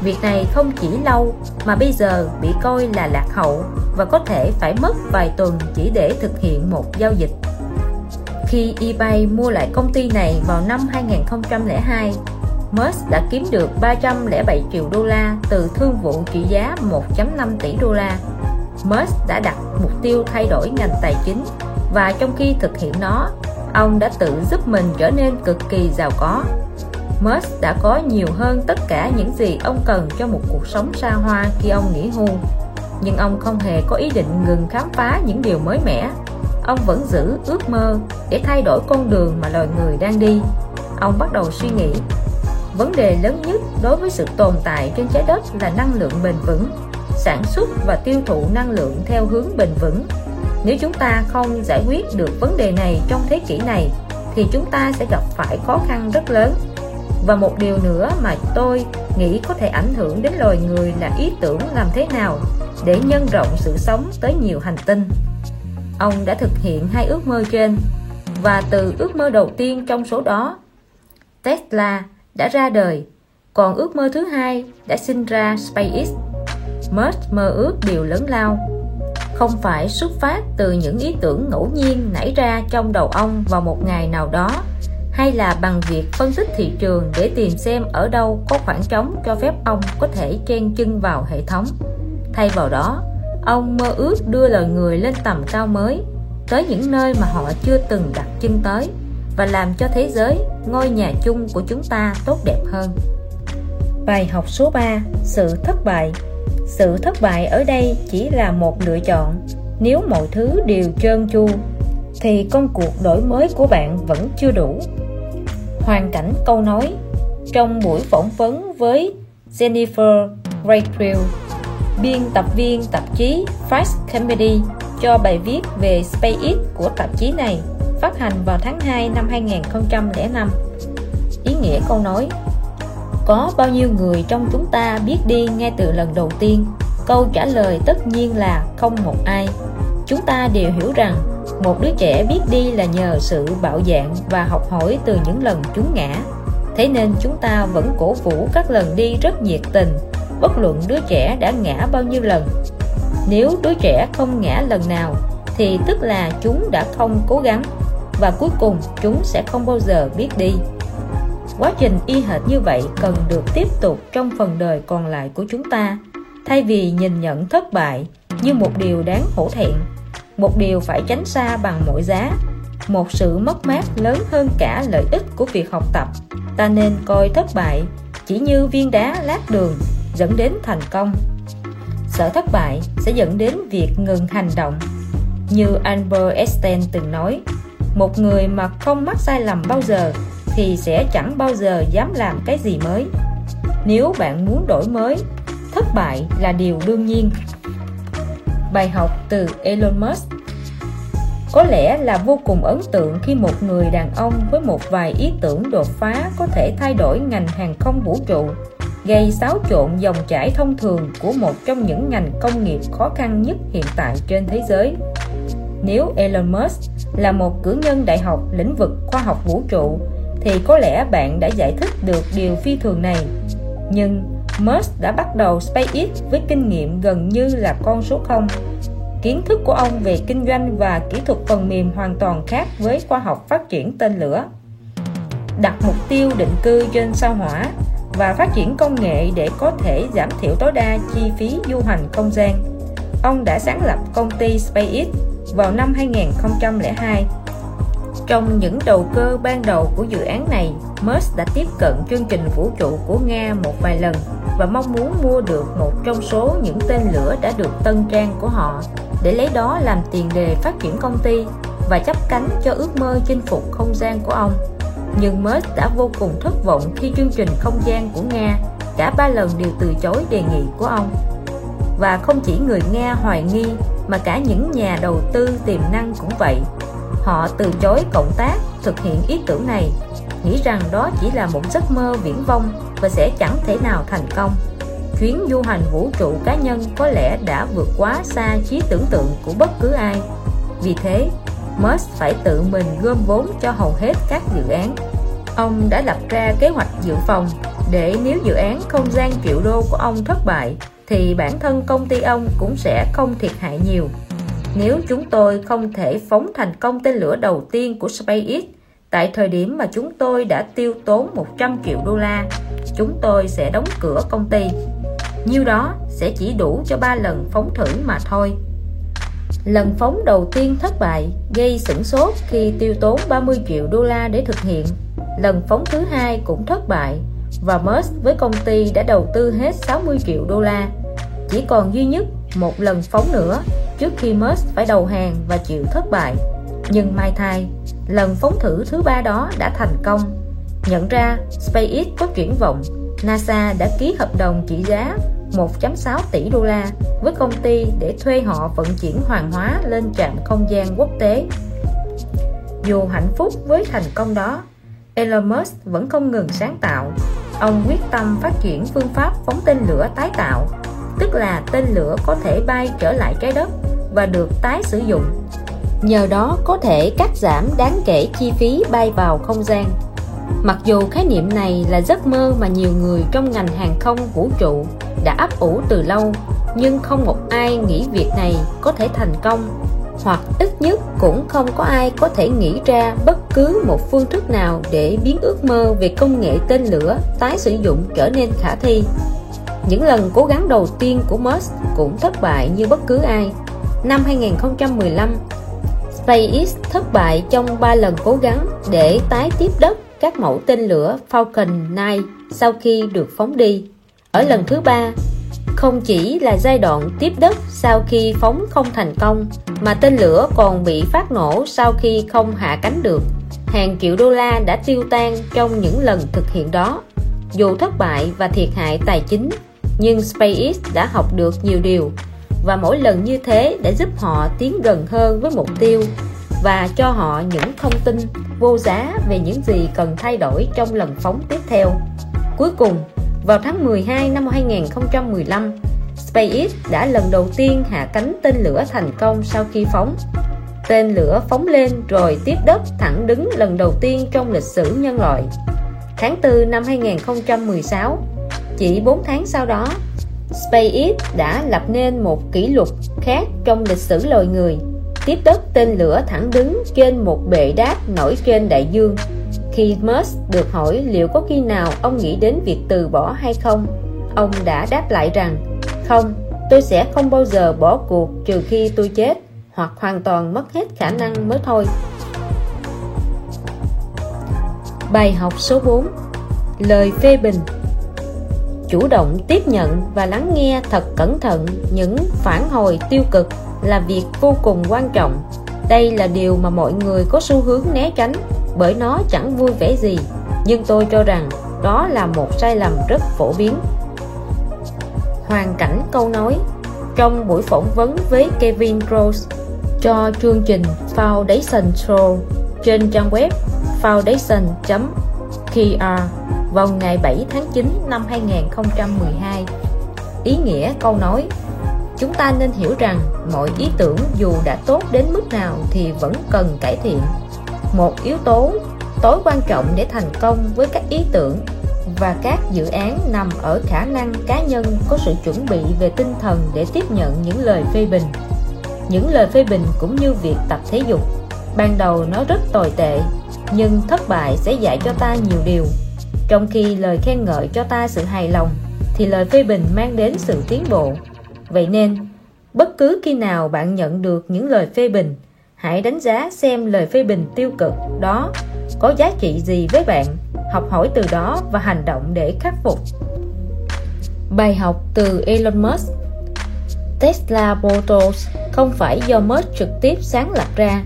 Việc này không chỉ lâu mà bây giờ bị coi là lạc hậu và có thể phải mất vài tuần chỉ để thực hiện một giao dịch. Khi eBay mua lại công ty này vào năm 2002, Musk đã kiếm được 307 triệu đô la từ thương vụ trị giá 1.5 tỷ đô la. Musk đã đặt mục tiêu thay đổi ngành tài chính và trong khi thực hiện nó, ông đã tự giúp mình trở nên cực kỳ giàu có. Musk đã có nhiều hơn tất cả những gì ông cần cho một cuộc sống xa hoa khi ông nghỉ hưu. Nhưng ông không hề có ý định ngừng khám phá những điều mới mẻ. Ông vẫn giữ ước mơ để thay đổi con đường mà loài người đang đi. Ông bắt đầu suy nghĩ. Vấn đề lớn nhất đối với sự tồn tại trên trái đất là năng lượng bền vững sản xuất và tiêu thụ năng lượng theo hướng bền vững nếu chúng ta không giải quyết được vấn đề này trong thế kỷ này, thì chúng ta sẽ gặp phải khó khăn rất lớn. Và một điều nữa mà tôi nghĩ có thể ảnh hưởng đến loài người là ý tưởng làm thế nào để nhân rộng sự sống tới nhiều hành tinh. Ông đã thực hiện hai ước mơ trên, và từ ước mơ đầu tiên trong số đó, Tesla đã ra đời. Còn ước mơ thứ hai đã sinh ra SpaceX Musk mơ ước điều lớn lao không phải xuất phát từ những ý tưởng ngẫu nhiên nảy ra trong đầu ông vào một ngày nào đó hay là bằng việc phân tích thị trường để tìm xem ở đâu có khoảng trống cho phép ông có thể chen chân vào hệ thống. Thay vào đó, ông mơ ước đưa lời người lên tầm cao mới, tới những nơi mà họ chưa từng đặt chân tới và làm cho thế giới, ngôi nhà chung của chúng ta tốt đẹp hơn. Bài học số 3: Sự thất bại. Sự thất bại ở đây chỉ là một lựa chọn. Nếu mọi thứ đều trơn tru thì công cuộc đổi mới của bạn vẫn chưa đủ hoàn cảnh câu nói trong buổi phỏng vấn với Jennifer Rayfield, biên tập viên tạp chí Fast Comedy, cho bài viết về SpaceX của tạp chí này phát hành vào tháng 2 năm 2005. Ý nghĩa câu nói có bao nhiêu người trong chúng ta biết đi ngay từ lần đầu tiên? Câu trả lời tất nhiên là không một ai. Chúng ta đều hiểu rằng, một đứa trẻ biết đi là nhờ sự bạo dạn và học hỏi từ những lần chúng ngã. Thế nên chúng ta vẫn cổ vũ các lần đi rất nhiệt tình. Bất luận đứa trẻ đã ngã bao nhiêu lần. Nếu đứa trẻ không ngã lần nào, thì tức là chúng đã không cố gắng. Và cuối cùng, chúng sẽ không bao giờ biết đi quá trình y hệt như vậy cần được tiếp tục trong phần đời còn lại của chúng ta. Thay vì nhìn nhận thất bại như một điều đáng hổ thẹn, một điều phải tránh xa bằng mọi giá, một sự mất mát lớn hơn cả lợi ích của việc học tập, ta nên coi thất bại chỉ như viên đá lát đường dẫn đến thành công. Sợ thất bại sẽ dẫn đến việc ngừng hành động. Như Albert Einstein từng nói, một người mà không mắc sai lầm bao giờ thì sẽ chẳng bao giờ dám làm cái gì mới. Nếu bạn muốn đổi mới, thất bại là điều đương nhiên. Bài học từ Elon Musk. Có lẽ là vô cùng ấn tượng khi một người đàn ông với một vài ý tưởng đột phá có thể thay đổi ngành hàng không vũ trụ, gây xáo trộn dòng chảy thông thường của một trong những ngành công nghiệp khó khăn nhất hiện tại trên thế giới. Nếu Elon Musk là một cử nhân đại học lĩnh vực khoa học vũ trụ thì có lẽ bạn đã giải thích được điều phi thường này. Nhưng Musk đã bắt đầu SpaceX với kinh nghiệm gần như là con số 0 kiến thức của ông về kinh doanh và kỹ thuật phần mềm hoàn toàn khác với khoa học phát triển tên lửa. Đặt mục tiêu định cư trên sao hỏa và phát triển công nghệ để có thể giảm thiểu tối đa chi phí du hành không gian. Ông đã sáng lập công ty SpaceX vào năm 2002 trong những đầu cơ ban đầu của dự án này Musk đã tiếp cận chương trình vũ trụ của Nga một vài lần và mong muốn mua được một trong số những tên lửa đã được tân trang của họ để lấy đó làm tiền đề phát triển công ty và chấp cánh cho ước mơ chinh phục không gian của ông. Nhưng Musk đã vô cùng thất vọng khi chương trình không gian của Nga cả ba lần đều từ chối đề nghị của ông. Và không chỉ người Nga hoài nghi, mà cả những nhà đầu tư tiềm năng cũng vậy họ từ chối cộng tác, thực hiện ý tưởng này. Nghĩ rằng đó chỉ là một giấc mơ viễn vông và sẽ chẳng thể nào thành công. Chuyến du hành vũ trụ cá nhân có lẽ đã vượt quá xa trí tưởng tượng của bất cứ ai. Vì thế, Musk phải tự mình gom vốn cho hầu hết các dự án. Ông đã lập ra kế hoạch dự phòng để nếu dự án không gian triệu đô của ông thất bại, thì bản thân công ty ông cũng sẽ không thiệt hại nhiều nếu chúng tôi không thể phóng thành công tên lửa đầu tiên của SpaceX, tại thời điểm mà chúng tôi đã tiêu tốn 100 triệu đô la, chúng tôi sẽ đóng cửa công ty. Nhiêu đó sẽ chỉ đủ cho 3 lần phóng thử mà thôi. Lần phóng đầu tiên thất bại, gây sửng sốt khi tiêu tốn 30 triệu đô la để thực hiện. Lần phóng thứ hai cũng thất bại và Musk với công ty đã đầu tư hết 60 triệu đô la. Chỉ còn duy nhất một lần phóng nữa trước khi Musk phải đầu hàng và chịu thất bại. Nhưng may thay, lần phóng thử thứ ba đó đã thành công. Nhận ra SpaceX có triển vọng NASA đã ký hợp đồng trị giá 1.6 tỷ đô la với công ty để thuê họ vận chuyển hoàng hóa lên trạm không gian quốc tế. Dù hạnh phúc với thành công đó Elon Musk vẫn không ngừng sáng tạo. Ông quyết tâm phát triển phương pháp phóng tên lửa tái tạo tức là tên lửa có thể bay trở lại trái đất và được tái sử dụng. Nhờ đó có thể cắt giảm đáng kể chi phí bay vào không gian. Mặc dù khái niệm này là giấc mơ mà nhiều người trong ngành hàng không vũ trụ đã ấp ủ từ lâu, nhưng không một ai nghĩ việc này có thể thành công, hoặc ít nhất cũng không có ai có thể nghĩ ra bất cứ một phương thức nào để biến ước mơ về công nghệ tên lửa tái sử dụng trở nên khả thi những lần cố gắng đầu tiên của Musk cũng thất bại như bất cứ ai. Năm 2015 SpaceX thất bại trong 3 lần cố gắng để tái tiếp đất các mẫu tên lửa Falcon 9 sau khi được phóng đi. Ở lần thứ ba, không chỉ là giai đoạn tiếp đất sau khi phóng không thành công, mà tên lửa còn bị phát nổ sau khi không hạ cánh được. Hàng triệu đô la đã tiêu tan trong những lần thực hiện đó. Dù thất bại và thiệt hại tài chính nhưng SpaceX đã học được nhiều điều và mỗi lần như thế đã giúp họ tiến gần hơn với mục tiêu và cho họ những thông tin vô giá về những gì cần thay đổi trong lần phóng tiếp theo. Cuối cùng, vào tháng 12 năm 2015, SpaceX đã lần đầu tiên hạ cánh tên lửa thành công sau khi phóng. Tên lửa phóng lên rồi tiếp đất thẳng đứng lần đầu tiên trong lịch sử nhân loại. Tháng 4 năm 2016, chỉ 4 tháng sau đó, SpaceX đã lập nên một kỷ lục khác trong lịch sử loài người. Tiếp đất tên lửa thẳng đứng trên một bệ đáp nổi trên đại dương. Khi Musk được hỏi liệu có khi nào ông nghĩ đến việc từ bỏ hay không. Ông đã đáp lại rằng không tôi sẽ không bao giờ bỏ cuộc trừ khi tôi chết hoặc hoàn toàn mất hết khả năng mới thôi. Bài học số 4 Lời phê bình. Chủ động tiếp nhận và lắng nghe thật cẩn thận những phản hồi tiêu cực là việc vô cùng quan trọng. Đây là điều mà mọi người có xu hướng né tránh, bởi nó chẳng vui vẻ gì. Nhưng tôi cho rằng đó là một sai lầm rất phổ biến. Hoàn cảnh câu nói, trong buổi phỏng vấn với Kevin Rose cho chương trình Foundation Show trên trang web foundation.kr vào ngày 7 tháng 9 năm 2012 ý nghĩa câu nói, chúng ta nên hiểu rằng mọi ý tưởng dù đã tốt đến mức nào thì vẫn cần cải thiện. Một yếu tố tối quan trọng để thành công với các ý tưởng và các dự án nằm ở khả năng cá nhân có sự chuẩn bị về tinh thần để tiếp nhận những lời phê bình. Những lời phê bình cũng như việc tập thể dục. Ban đầu nó rất tồi tệ, nhưng thất bại sẽ dạy cho ta nhiều điều trong khi lời khen ngợi cho ta sự hài lòng, thì lời phê bình mang đến sự tiến bộ. Vậy nên, bất cứ khi nào bạn nhận được những lời phê bình, hãy đánh giá xem lời phê bình tiêu cực đó có giá trị gì với bạn, học hỏi từ đó và hành động để khắc phục. Bài học từ Elon Musk. Tesla Motors không phải do Musk trực tiếp sáng lập ra,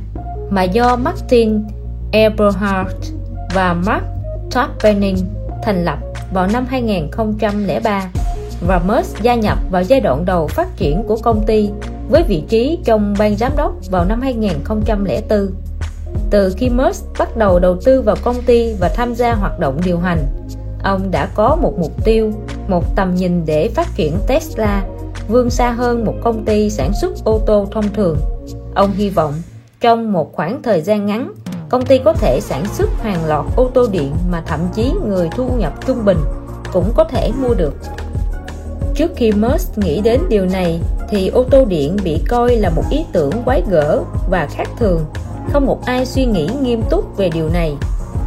mà do Martin Eberhard và Mark Tarpenning thành lập vào năm 2003 và Musk gia nhập vào giai đoạn đầu phát triển của công ty với vị trí trong ban giám đốc vào năm 2004. Từ khi Musk bắt đầu đầu tư vào công ty và tham gia hoạt động điều hành, ông đã có một mục tiêu, một tầm nhìn để phát triển Tesla vươn xa hơn một công ty sản xuất ô tô thông thường. Ông hy vọng trong một khoảng thời gian ngắn, công ty có thể sản xuất hàng loạt ô tô điện mà thậm chí người thu nhập trung bình cũng có thể mua được. Trước khi Musk nghĩ đến điều này, thì ô tô điện bị coi là một ý tưởng quái gở và khác thường. Không một ai suy nghĩ nghiêm túc về điều này.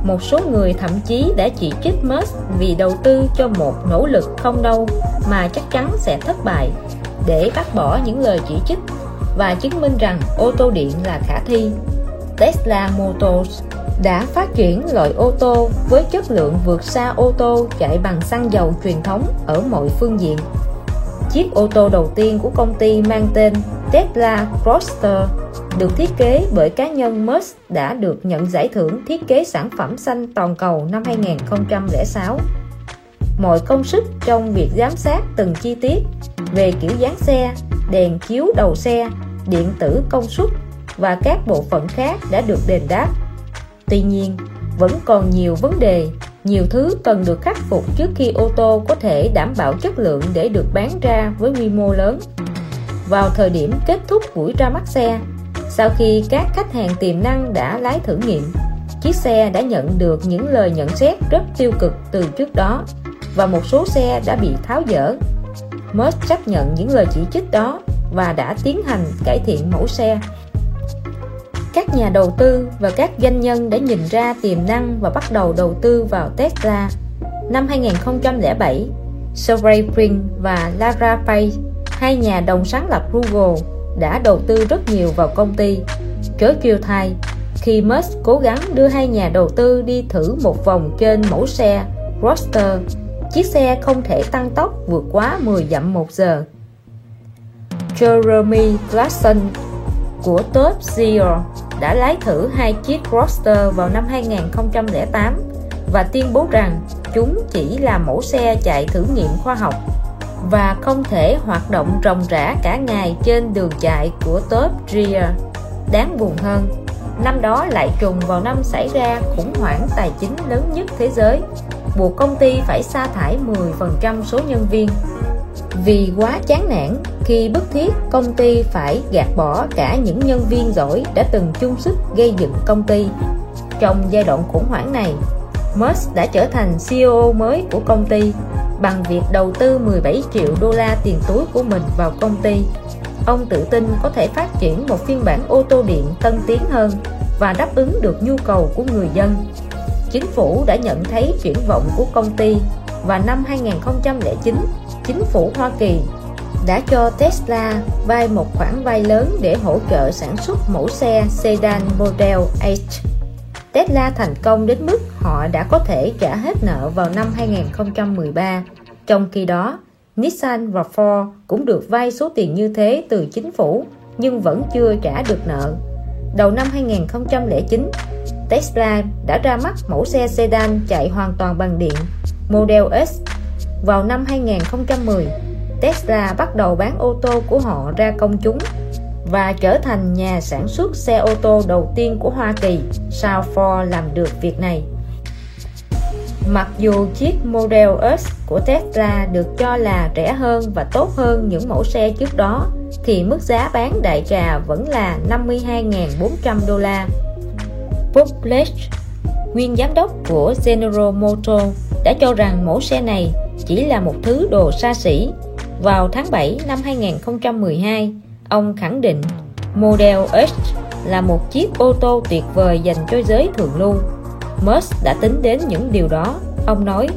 Một số người thậm chí đã chỉ trích Musk vì đầu tư cho một nỗ lực không đâu mà chắc chắn sẽ thất bại để bác bỏ những lời chỉ trích và chứng minh rằng ô tô điện là khả thi. Tesla Motors đã phát triển loại ô tô với chất lượng vượt xa ô tô chạy bằng xăng dầu truyền thống ở mọi phương diện. Chiếc ô tô đầu tiên của công ty mang tên Tesla Roadster được thiết kế bởi cá nhân Musk đã được nhận giải thưởng thiết kế sản phẩm xanh toàn cầu năm 2006. Mọi công sức trong việc giám sát từng chi tiết về kiểu dáng xe, đèn chiếu đầu xe, điện tử công suất và các bộ phận khác đã được đền đáp Tuy nhiên, vẫn còn nhiều vấn đề, nhiều thứ cần được khắc phục trước khi ô tô có thể đảm bảo chất lượng để được bán ra với quy mô lớn. Vào thời điểm kết thúc buổi ra mắt xe, sau khi các khách hàng tiềm năng đã lái thử nghiệm, chiếc xe đã nhận được những lời nhận xét rất tiêu cực từ trước đó và một số xe đã bị tháo dỡ. Musk chấp nhận những lời chỉ trích đó và đã tiến hành cải thiện mẫu xe các nhà đầu tư và các doanh nhân đã nhìn ra tiềm năng và bắt đầu đầu tư vào Tesla. Năm 2007, Sergey Brin và Lara Page, hai nhà đồng sáng lập Google, đã đầu tư rất nhiều vào công ty. Chớ chiều thay, khi Musk cố gắng đưa hai nhà đầu tư đi thử một vòng trên mẫu xe Roadster, chiếc xe không thể tăng tốc vượt quá 10 dặm một giờ. Jeremy Clarkson của Top Gear đã lái thử hai chiếc Roadster vào năm 2008 và tuyên bố rằng chúng chỉ là mẫu xe chạy thử nghiệm khoa học và không thể hoạt động ròng rã cả ngày trên đường chạy của Top Gear. Đáng buồn hơn, năm đó lại trùng vào năm xảy ra khủng hoảng tài chính lớn nhất thế giới, buộc công ty phải sa thải 10% số nhân viên vì quá chán nản khi bức thiết công ty phải gạt bỏ cả những nhân viên giỏi đã từng chung sức gây dựng công ty. Trong giai đoạn khủng hoảng này, Musk đã trở thành CEO mới của công ty. bằng việc đầu tư 17 triệu đô la tiền túi của mình vào công ty. Ông tự tin có thể phát triển một phiên bản ô tô điện tân tiến hơn và đáp ứng được nhu cầu của người dân. Chính phủ đã nhận thấy triển vọng của công ty và năm 2009, chính phủ Hoa Kỳ đã cho Tesla vay một khoản vay lớn để hỗ trợ sản xuất mẫu xe sedan Model H. Tesla thành công đến mức họ đã có thể trả hết nợ vào năm 2013. Trong khi đó, Nissan và Ford cũng được vay số tiền như thế từ chính phủ nhưng vẫn chưa trả được nợ. Đầu năm 2009, Tesla đã ra mắt mẫu xe sedan chạy hoàn toàn bằng điện Model S. Vào năm 2010, Tesla bắt đầu bán ô tô của họ ra công chúng và trở thành nhà sản xuất xe ô tô đầu tiên của Hoa Kỳ sau Ford làm được việc này. Mặc dù chiếc Model S của Tesla được cho là rẻ hơn và tốt hơn những mẫu xe trước đó, thì mức giá bán đại trà vẫn là 52.400 đô la. Bob Blech, nguyên giám đốc của General Motors, đã cho rằng mẫu xe này chỉ là một thứ đồ xa xỉ. Vào tháng 7 năm 2012, ông khẳng định Model S là một chiếc ô tô tuyệt vời dành cho giới thượng lưu. Musk đã tính đến những điều đó. Ông nói,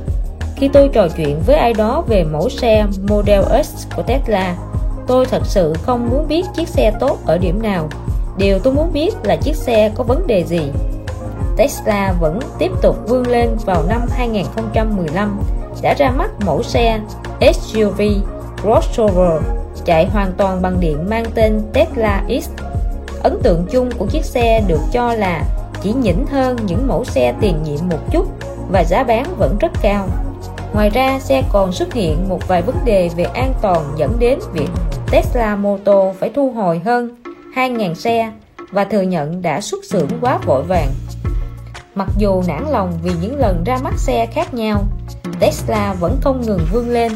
khi tôi trò chuyện với ai đó về mẫu xe Model S của Tesla, tôi thật sự không muốn biết chiếc xe tốt ở điểm nào. Điều tôi muốn biết là chiếc xe có vấn đề gì. Tesla vẫn tiếp tục vươn lên vào năm 2015 đã ra mắt mẫu xe SUV crossover chạy hoàn toàn bằng điện mang tên Tesla X. Ấn tượng chung của chiếc xe được cho là chỉ nhỉnh hơn những mẫu xe tiền nhiệm một chút và giá bán vẫn rất cao. Ngoài ra, xe còn xuất hiện một vài vấn đề về an toàn dẫn đến việc Tesla Motor phải thu hồi hơn 2.000 xe và thừa nhận đã xuất xưởng quá vội vàng. Mặc dù nản lòng vì những lần ra mắt xe khác nhau, Tesla vẫn không ngừng vươn lên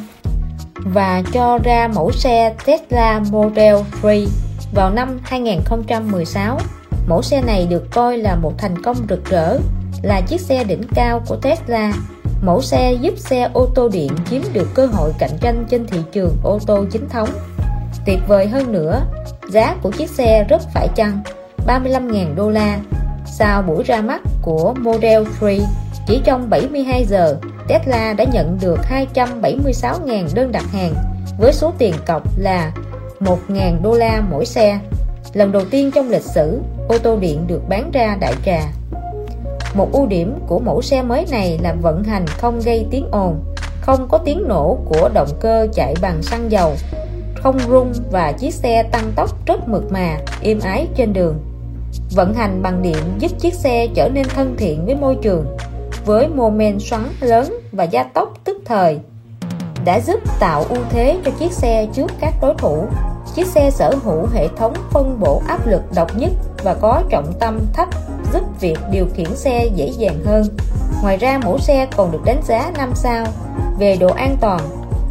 và cho ra mẫu xe Tesla Model 3 vào năm 2016. Mẫu xe này được coi là một thành công rực rỡ, là chiếc xe đỉnh cao của Tesla. Mẫu xe giúp xe ô tô điện chiếm được cơ hội cạnh tranh trên thị trường ô tô chính thống. Tuyệt vời hơn nữa, giá của chiếc xe rất phải chăng, 35.000 đô la. Sau buổi ra mắt của Model 3, chỉ trong 72 giờ, Tesla đã nhận được 276.000 đơn đặt hàng với số tiền cọc là 1.000 đô la mỗi xe. Lần đầu tiên trong lịch sử, ô tô điện được bán ra đại trà. Một ưu điểm của mẫu xe mới này là vận hành không gây tiếng ồn, không có tiếng nổ của động cơ chạy bằng xăng dầu, không rung và chiếc xe tăng tốc rất mượt mà, êm ái trên đường. Vận hành bằng điện giúp chiếc xe trở nên thân thiện với môi trường, với mô men xoắn lớn và gia tốc tức thời đã giúp tạo ưu thế cho chiếc xe trước các đối thủ. Chiếc xe sở hữu hệ thống phân bổ áp lực độc nhất và có trọng tâm thấp giúp việc điều khiển xe dễ dàng hơn. Ngoài ra mẫu xe còn được đánh giá 5 sao. Về độ an toàn,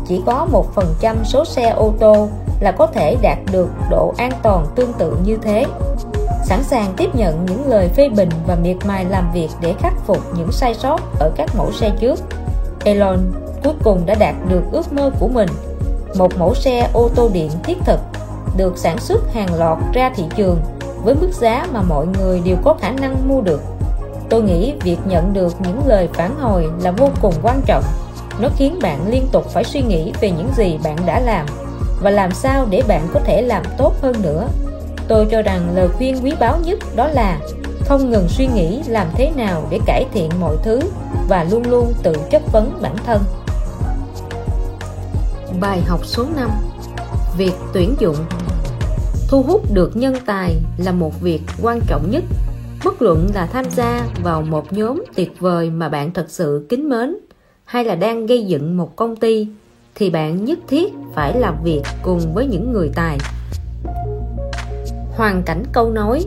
chỉ có 1% số xe ô tô là có thể đạt được độ an toàn tương tự như thế sẵn sàng tiếp nhận những lời phê bình và miệt mài làm việc để khắc phục những sai sót ở các mẫu xe trước. Elon cuối cùng đã đạt được ước mơ của mình, một mẫu xe ô tô điện thiết thực được sản xuất hàng loạt ra thị trường với mức giá mà mọi người đều có khả năng mua được. Tôi nghĩ việc nhận được những lời phản hồi là vô cùng quan trọng. Nó khiến bạn liên tục phải suy nghĩ về những gì bạn đã làm và làm sao để bạn có thể làm tốt hơn nữa Tôi cho rằng lời khuyên quý báu nhất đó là không ngừng suy nghĩ làm thế nào để cải thiện mọi thứ và luôn luôn tự chất vấn bản thân. Bài học số 5 Việc tuyển dụng. Thu hút được nhân tài là một việc quan trọng nhất. Bất luận là tham gia vào một nhóm tuyệt vời mà bạn thật sự kính mến, hay là đang gây dựng một công ty, thì bạn nhất thiết phải làm việc cùng với những người tài hoàn cảnh câu nói,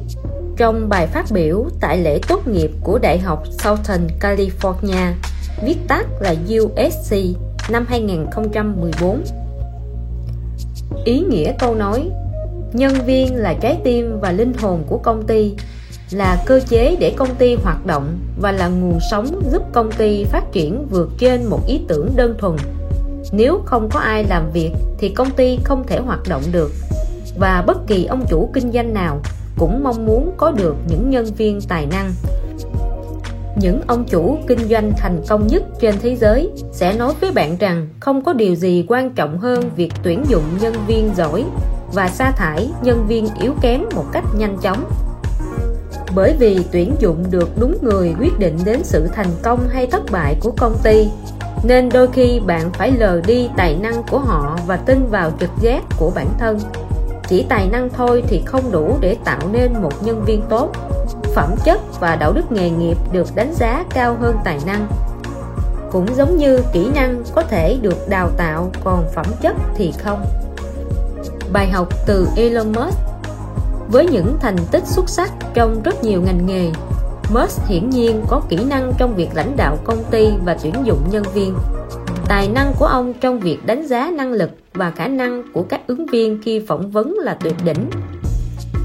trong bài phát biểu tại lễ tốt nghiệp của Đại học Southern California, viết tắt là USC năm 2014 ý nghĩa câu nói, nhân viên là trái tim và linh hồn của công ty, là cơ chế để công ty hoạt động và là nguồn sống giúp công ty phát triển vượt trên một ý tưởng đơn thuần. Nếu không có ai làm việc thì công ty không thể hoạt động được và bất kỳ ông chủ kinh doanh nào cũng mong muốn có được những nhân viên tài năng. Những ông chủ kinh doanh thành công nhất trên thế giới sẽ nói với bạn rằng không có điều gì quan trọng hơn việc tuyển dụng nhân viên giỏi và sa thải nhân viên yếu kém một cách nhanh chóng. Bởi vì tuyển dụng được đúng người quyết định đến sự thành công hay thất bại của công ty, nên đôi khi bạn phải lờ đi tài năng của họ và tin vào trực giác của bản thân chỉ tài năng thôi thì không đủ để tạo nên một nhân viên tốt. Phẩm chất và đạo đức nghề nghiệp được đánh giá cao hơn tài năng. Cũng giống như kỹ năng có thể được đào tạo, còn phẩm chất thì không. Bài học từ Elon Musk. Với những thành tích xuất sắc trong rất nhiều ngành nghề, Musk hiển nhiên có kỹ năng trong việc lãnh đạo công ty và tuyển dụng nhân viên tài năng của ông trong việc đánh giá năng lực và khả năng của các ứng viên khi phỏng vấn là tuyệt đỉnh.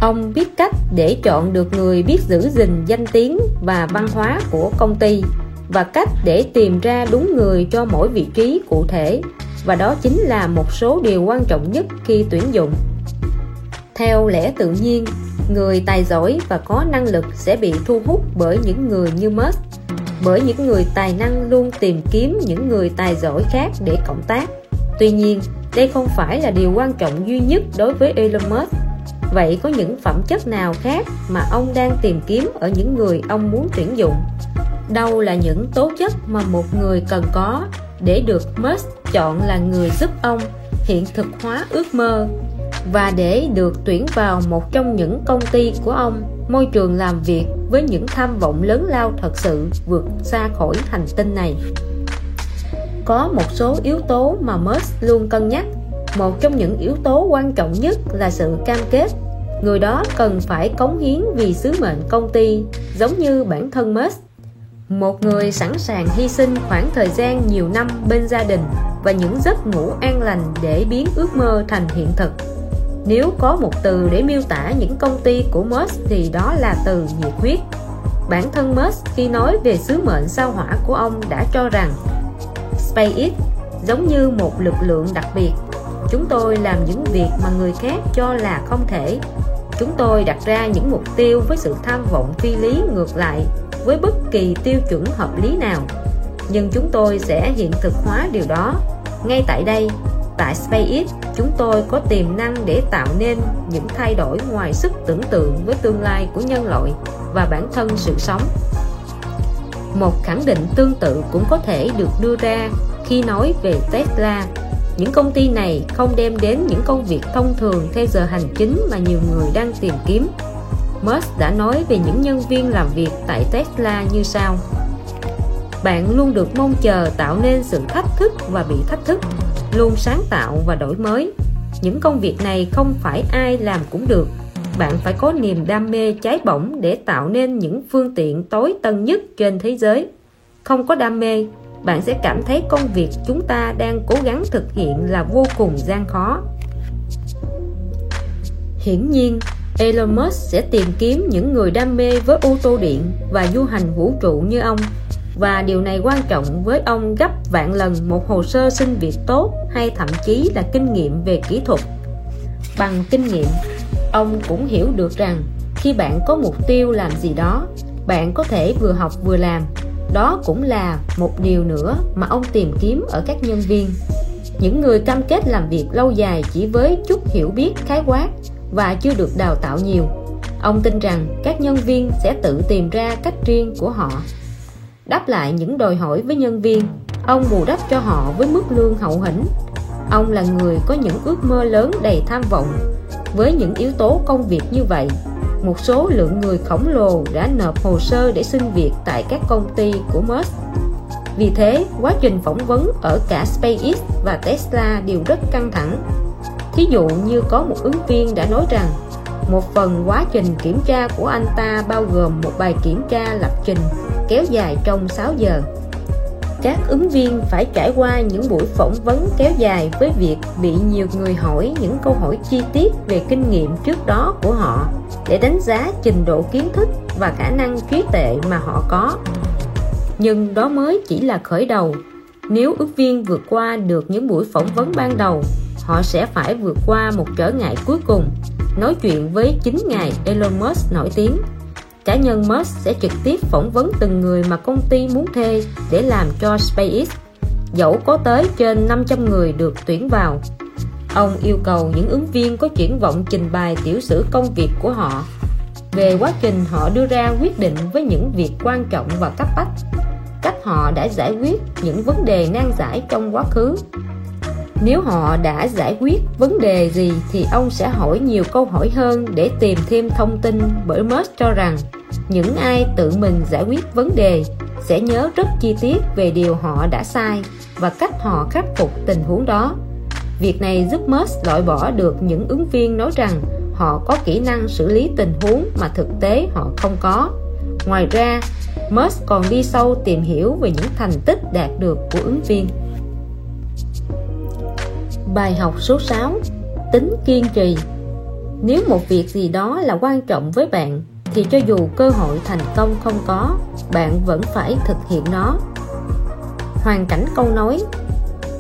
Ông biết cách để chọn được người biết giữ gìn danh tiếng và văn hóa của công ty và cách để tìm ra đúng người cho mỗi vị trí cụ thể, và đó chính là một số điều quan trọng nhất khi tuyển dụng. Theo lẽ tự nhiên, người tài giỏi và có năng lực sẽ bị thu hút bởi những người như Musk bởi những người tài năng luôn tìm kiếm những người tài giỏi khác để cộng tác. Tuy nhiên, đây không phải là điều quan trọng duy nhất đối với Elon Musk. Vậy có những phẩm chất nào khác mà ông đang tìm kiếm ở những người ông muốn tuyển dụng? Đâu là những tố chất mà một người cần có để được Musk chọn là người giúp ông hiện thực hóa ước mơ và để được tuyển vào một trong những công ty của ông? Môi trường làm việc với những tham vọng lớn lao thật sự vượt xa khỏi hành tinh này. Có một số yếu tố mà Musk luôn cân nhắc. Một trong những yếu tố quan trọng nhất là sự cam kết. Người đó cần phải cống hiến vì sứ mệnh công ty, giống như bản thân Musk một người sẵn sàng hy sinh khoảng thời gian nhiều năm bên gia đình và những giấc ngủ an lành để biến ước mơ thành hiện thực nếu có một từ để miêu tả những công ty của Musk thì đó là từ nhiệt huyết. Bản thân Musk khi nói về sứ mệnh sao hỏa của ông đã cho rằng SpaceX giống như một lực lượng đặc biệt. Chúng tôi làm những việc mà người khác cho là không thể. Chúng tôi đặt ra những mục tiêu với sự tham vọng phi lý ngược lại, với bất kỳ tiêu chuẩn hợp lý nào. Nhưng chúng tôi sẽ hiện thực hóa điều đó. Ngay tại đây tại SpaceX, chúng tôi có tiềm năng để tạo nên những thay đổi ngoài sức tưởng tượng với tương lai của nhân loại và bản thân sự sống. Một khẳng định tương tự cũng có thể được đưa ra khi nói về Tesla. Những công ty này không đem đến những công việc thông thường theo giờ hành chính mà nhiều người đang tìm kiếm. Musk đã nói về những nhân viên làm việc tại Tesla như sau. Bạn luôn được mong chờ tạo nên sự thách thức và bị thách thức luôn sáng tạo và đổi mới. Những công việc này không phải ai làm cũng được. Bạn phải có niềm đam mê cháy bỏng để tạo nên những phương tiện tối tân nhất trên thế giới. Không có đam mê, bạn sẽ cảm thấy công việc chúng ta đang cố gắng thực hiện là vô cùng gian khó. Hiển nhiên, Elon Musk sẽ tìm kiếm những người đam mê với ô tô điện và du hành vũ trụ như ông và điều này quan trọng với ông gấp vạn lần một hồ sơ xin việc tốt hay thậm chí là kinh nghiệm về kỹ thuật. Bằng kinh nghiệm, ông cũng hiểu được rằng khi bạn có mục tiêu làm gì đó, bạn có thể vừa học vừa làm. Đó cũng là một điều nữa mà ông tìm kiếm ở các nhân viên. Những người cam kết làm việc lâu dài chỉ với chút hiểu biết, khái quát và chưa được đào tạo nhiều. Ông tin rằng các nhân viên sẽ tự tìm ra cách riêng của họ đáp lại những đòi hỏi với nhân viên. Ông bù đắp cho họ với mức lương hậu hĩnh. Ông là người có những ước mơ lớn đầy tham vọng. Với những yếu tố công việc như vậy, một số lượng người khổng lồ đã nộp hồ sơ để xin việc tại các công ty của Musk vì thế, quá trình phỏng vấn ở cả SpaceX và Tesla đều rất căng thẳng. Thí dụ như có một ứng viên đã nói rằng, một phần quá trình kiểm tra của anh ta bao gồm một bài kiểm tra lập trình kéo dài trong 6 giờ. Các ứng viên phải trải qua những buổi phỏng vấn kéo dài với việc bị nhiều người hỏi những câu hỏi chi tiết về kinh nghiệm trước đó của họ để đánh giá trình độ kiến thức và khả năng trí tuệ mà họ có. Nhưng đó mới chỉ là khởi đầu. Nếu ứng viên vượt qua được những buổi phỏng vấn ban đầu, họ sẽ phải vượt qua một trở ngại cuối cùng. Nói chuyện với chính ngài Elon Musk nổi tiếng cá nhân Musk sẽ trực tiếp phỏng vấn từng người mà công ty muốn thuê để làm cho SpaceX. Dẫu có tới trên 500 người được tuyển vào, ông yêu cầu những ứng viên có triển vọng trình bày tiểu sử công việc của họ. Về quá trình, họ đưa ra quyết định với những việc quan trọng và cấp bách, cách họ đã giải quyết những vấn đề nan giải trong quá khứ nếu họ đã giải quyết vấn đề gì thì ông sẽ hỏi nhiều câu hỏi hơn để tìm thêm thông tin, bởi Musk cho rằng những ai tự mình giải quyết vấn đề sẽ nhớ rất chi tiết về điều họ đã sai và cách họ khắc phục tình huống đó. Việc này giúp Musk loại bỏ được những ứng viên nói rằng họ có kỹ năng xử lý tình huống mà thực tế họ không có. Ngoài ra, Musk còn đi sâu tìm hiểu về những thành tích đạt được của ứng viên. Bài học số 6 Tính kiên trì. Nếu một việc gì đó là quan trọng với bạn, thì cho dù cơ hội thành công không có, bạn vẫn phải thực hiện nó. Hoàn cảnh câu nói.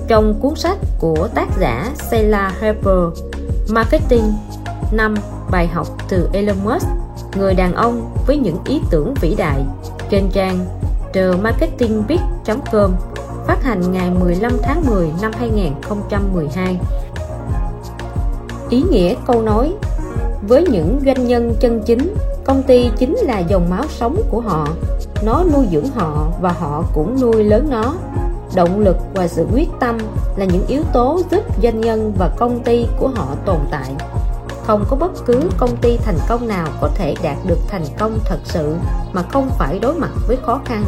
Trong cuốn sách của tác giả Sheila Harper, Marketing 5 bài học từ Elon Musk, người đàn ông với những ý tưởng vĩ đại, trên trang themarketingbiz.com phát hành ngày 15 tháng 10 năm 2012 ý nghĩa câu nói, với những doanh nhân chân chính, công ty chính là dòng máu sống của họ. Nó nuôi dưỡng họ và họ cũng nuôi lớn nó. Động lực và sự quyết tâm là những yếu tố giúp doanh nhân và công ty của họ tồn tại. Không có bất cứ công ty thành công nào có thể đạt được thành công thật sự mà không phải đối mặt với khó khăn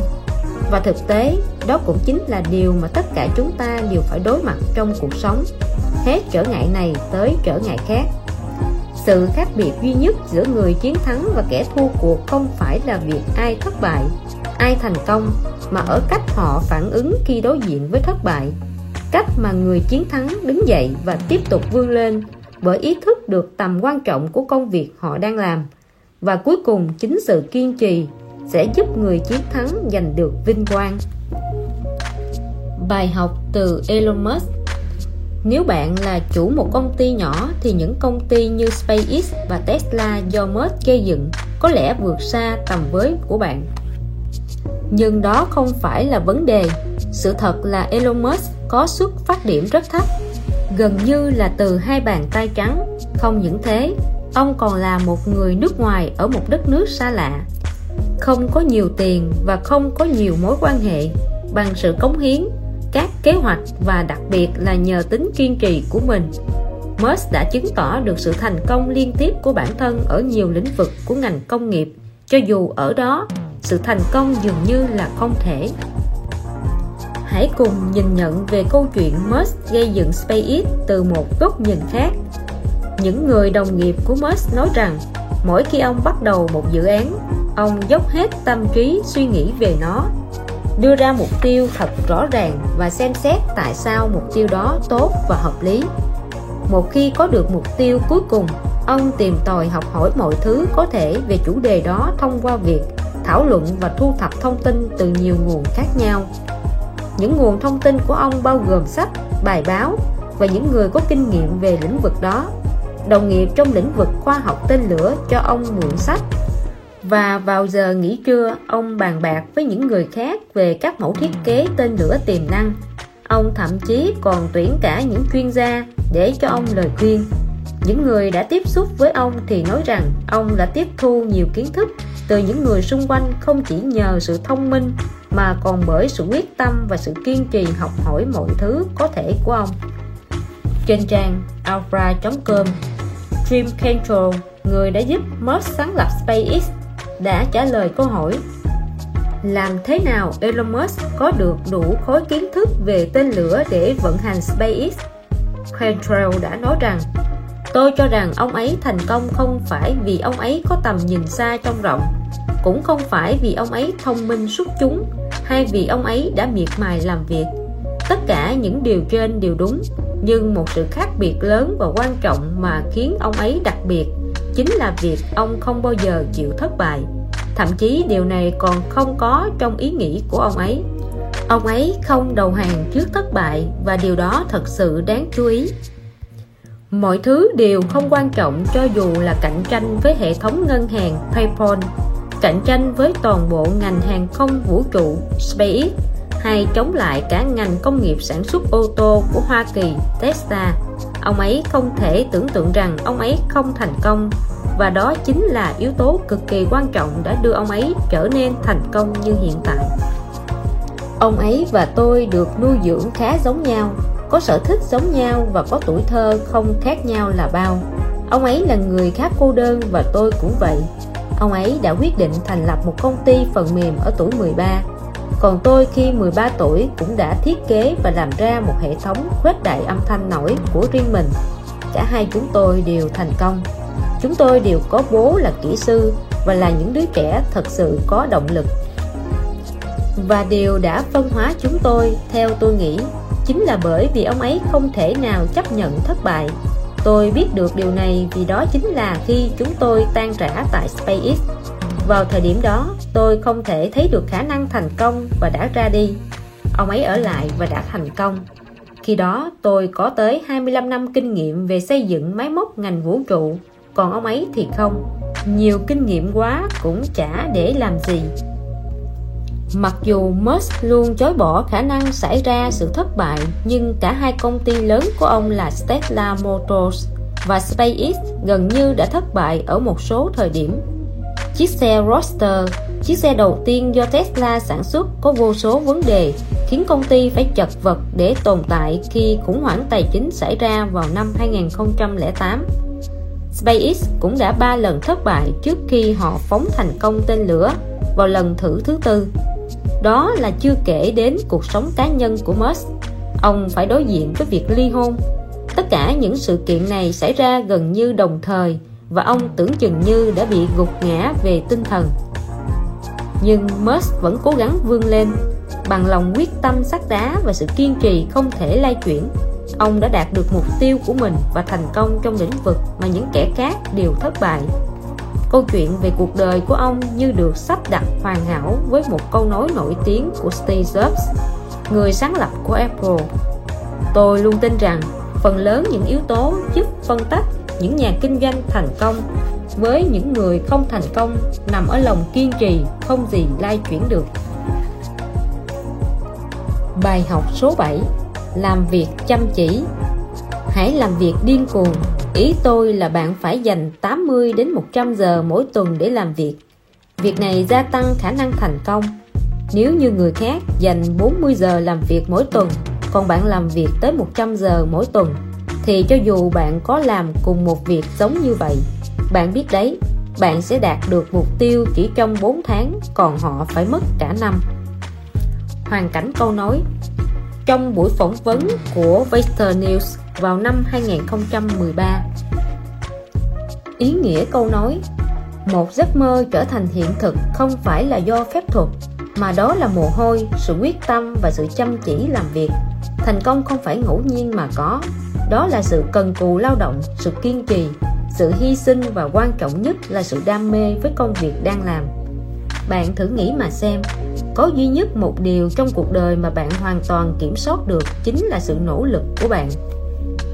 và thực tế, đó cũng chính là điều mà tất cả chúng ta đều phải đối mặt trong cuộc sống. Hết trở ngại này tới trở ngại khác. Sự khác biệt duy nhất giữa người chiến thắng và kẻ thua cuộc không phải là việc ai thất bại, ai thành công, mà ở cách họ phản ứng khi đối diện với thất bại. Cách mà người chiến thắng đứng dậy và tiếp tục vươn lên bởi ý thức được tầm quan trọng của công việc họ đang làm. Và cuối cùng chính sự kiên trì sẽ giúp người chiến thắng giành được vinh quang. Bài học từ Elon Musk. Nếu bạn là chủ một công ty nhỏ thì những công ty như SpaceX và Tesla do Musk gây dựng có lẽ vượt xa tầm với của bạn. Nhưng đó không phải là vấn đề. Sự thật là Elon Musk có xuất phát điểm rất thấp. Gần như là từ hai bàn tay trắng. Không những thế, ông còn là một người nước ngoài ở một đất nước xa lạ không có nhiều tiền và không có nhiều mối quan hệ. Bằng sự cống hiến, các kế hoạch và đặc biệt là nhờ tính kiên trì của mình Musk đã chứng tỏ được sự thành công liên tiếp của bản thân ở nhiều lĩnh vực của ngành công nghiệp. Cho dù ở đó, sự thành công dường như là không thể. Hãy cùng nhìn nhận về câu chuyện Musk gây dựng SpaceX từ một góc nhìn khác. Những người đồng nghiệp của Musk nói rằng, mỗi khi ông bắt đầu một dự án ông dốc hết tâm trí suy nghĩ về nó, đưa ra mục tiêu thật rõ ràng và xem xét tại sao mục tiêu đó tốt và hợp lý. Một khi có được mục tiêu cuối cùng, ông tìm tòi học hỏi mọi thứ có thể về chủ đề đó thông qua việc thảo luận và thu thập thông tin từ nhiều nguồn khác nhau. Những nguồn thông tin của ông bao gồm sách, bài báo và những người có kinh nghiệm về lĩnh vực đó. Đồng nghiệp trong lĩnh vực khoa học tên lửa cho ông mượn sách và vào giờ nghỉ trưa, ông bàn bạc với những người khác về các mẫu thiết kế tên lửa tiềm năng. Ông thậm chí còn tuyển cả những chuyên gia để cho ông lời khuyên. Những người đã tiếp xúc với ông thì nói rằng ông đã tiếp thu nhiều kiến thức từ những người xung quanh không chỉ nhờ sự thông minh mà còn bởi sự quyết tâm và sự kiên trì học hỏi mọi thứ có thể của ông. Trên trang alpha.com Jim Cantrell người đã giúp Musk sáng lập SpaceX đã trả lời câu hỏi, làm thế nào Elon Musk có được đủ khối kiến thức về tên lửa để vận hành SpaceX? Cantrell đã nói rằng, Tôi cho rằng ông ấy thành công không phải vì ông ấy có tầm nhìn xa trong rộng, Cũng không phải vì ông ấy thông minh xuất chúng Hay vì ông ấy đã miệt mài làm việc. Tất cả những điều trên đều đúng, Nhưng một sự khác biệt lớn và quan trọng mà khiến ông ấy đặc biệt Chính là việc ông không bao giờ chịu thất bại. Thậm chí điều này còn không có trong ý nghĩ của ông ấy. Ông ấy không đầu hàng trước thất bại và điều đó thật sự đáng chú ý. Mọi thứ đều không quan trọng cho dù là cạnh tranh với hệ thống ngân hàng PayPal, cạnh tranh với toàn bộ ngành hàng không vũ trụ, SpaceX hay chống lại cả ngành công nghiệp sản xuất ô tô của Hoa Kỳ, Tesla. Ông ấy không thể tưởng tượng rằng ông ấy không thành công. Và đó chính là yếu tố cực kỳ quan trọng đã đưa ông ấy trở nên thành công như hiện tại. Ông ấy và tôi được nuôi dưỡng khá giống nhau, có sở thích giống nhau và có tuổi thơ không khác nhau là bao. Ông ấy là người khá cô đơn và tôi cũng vậy. Ông ấy đã quyết định thành lập một công ty phần mềm ở tuổi 13 còn tôi khi 13 tuổi cũng đã thiết kế và làm ra một hệ thống khuếch đại âm thanh nổi của riêng mình. Cả hai chúng tôi đều thành công. Chúng tôi đều có bố là kỹ sư và là những đứa trẻ thật sự có động lực. Và điều đã phân hóa chúng tôi, theo tôi nghĩ. Chính là bởi vì ông ấy không thể nào chấp nhận thất bại. Tôi biết được điều này vì đó chính là khi chúng tôi tan rã tại SpaceX vào thời điểm đó, tôi không thể thấy được khả năng thành công và đã ra đi. Ông ấy ở lại và đã thành công. Khi đó, tôi có tới 25 năm kinh nghiệm về xây dựng máy móc ngành vũ trụ. Còn ông ấy thì không. Nhiều kinh nghiệm quá cũng chả để làm gì. Mặc dù Musk luôn chối bỏ khả năng xảy ra sự thất bại, nhưng cả hai công ty lớn của ông là Tesla Motors và SpaceX gần như đã thất bại ở một số thời điểm. Chiếc xe Roadster, chiếc xe đầu tiên do Tesla sản xuất có vô số vấn đề khiến công ty phải chật vật để tồn tại khi khủng hoảng tài chính xảy ra vào năm 2008. SpaceX cũng đã ba lần thất bại trước khi họ phóng thành công tên lửa vào lần thử thứ tư. Đó là chưa kể đến cuộc sống cá nhân của Musk. Ông phải đối diện với việc ly hôn. Tất cả những sự kiện này xảy ra gần như đồng thời và ông tưởng chừng như đã bị gục ngã về tinh thần. Nhưng Musk vẫn cố gắng vươn lên bằng lòng quyết tâm sắt đá và sự kiên trì không thể lay chuyển. Ông đã đạt được mục tiêu của mình và thành công trong lĩnh vực mà những kẻ khác đều thất bại. Câu chuyện về cuộc đời của ông như được sắp đặt hoàn hảo với một câu nói nổi tiếng của Steve Jobs, người sáng lập của Apple. Tôi luôn tin rằng phần lớn những yếu tố giúp phân tách những nhà kinh doanh thành công với những người không thành công nằm ở lòng kiên trì không gì lai chuyển được. Bài học số 7 Làm việc chăm chỉ Hãy làm việc điên cuồng Ý tôi là bạn phải dành 80 đến 100 giờ mỗi tuần để làm việc. Việc này gia tăng khả năng thành công. Nếu như người khác dành 40 giờ làm việc mỗi tuần, còn bạn làm việc tới 100 giờ mỗi tuần, thì cho dù bạn có làm cùng một việc giống như vậy, bạn biết đấy, bạn sẽ đạt được mục tiêu chỉ trong 4 tháng, còn họ phải mất cả năm. Hoàn cảnh câu nói Trong buổi phỏng vấn của Vester News vào năm 2013 Ý nghĩa câu nói Một giấc mơ trở thành hiện thực không phải là do phép thuật Mà đó là mồ hôi, sự quyết tâm và sự chăm chỉ làm việc Thành công không phải ngẫu nhiên mà có. Đó là sự cần cù lao động, sự kiên trì Sự hy sinh và quan trọng nhất là sự đam mê với công việc đang làm. Bạn thử nghĩ mà xem Có duy nhất một điều trong cuộc đời mà bạn hoàn toàn kiểm soát được Chính là sự nỗ lực của bạn.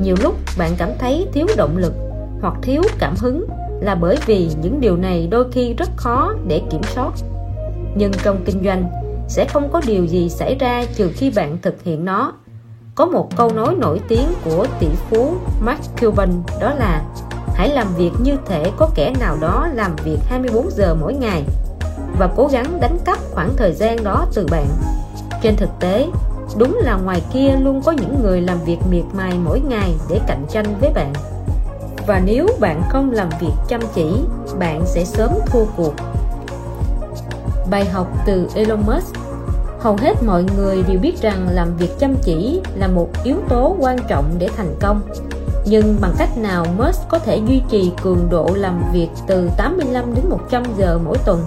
Nhiều lúc bạn cảm thấy thiếu động lực hoặc thiếu cảm hứng là bởi vì những điều này đôi khi rất khó để kiểm soát. Nhưng trong kinh doanh sẽ không có điều gì xảy ra trừ khi bạn thực hiện nó có một câu nói nổi tiếng của tỷ phú Mark Cuban đó là hãy làm việc như thể có kẻ nào đó làm việc 24 giờ mỗi ngày và cố gắng đánh cắp khoảng thời gian đó từ bạn. Trên thực tế Đúng là ngoài kia luôn có những người làm việc miệt mài mỗi ngày để cạnh tranh với bạn. Và nếu bạn không làm việc chăm chỉ, bạn sẽ sớm thua cuộc. Bài học từ Elon Musk. Hầu hết mọi người đều biết rằng làm việc chăm chỉ là một yếu tố quan trọng để thành công. Nhưng bằng cách nào Musk có thể duy trì cường độ làm việc từ 85 đến 100 giờ mỗi tuần?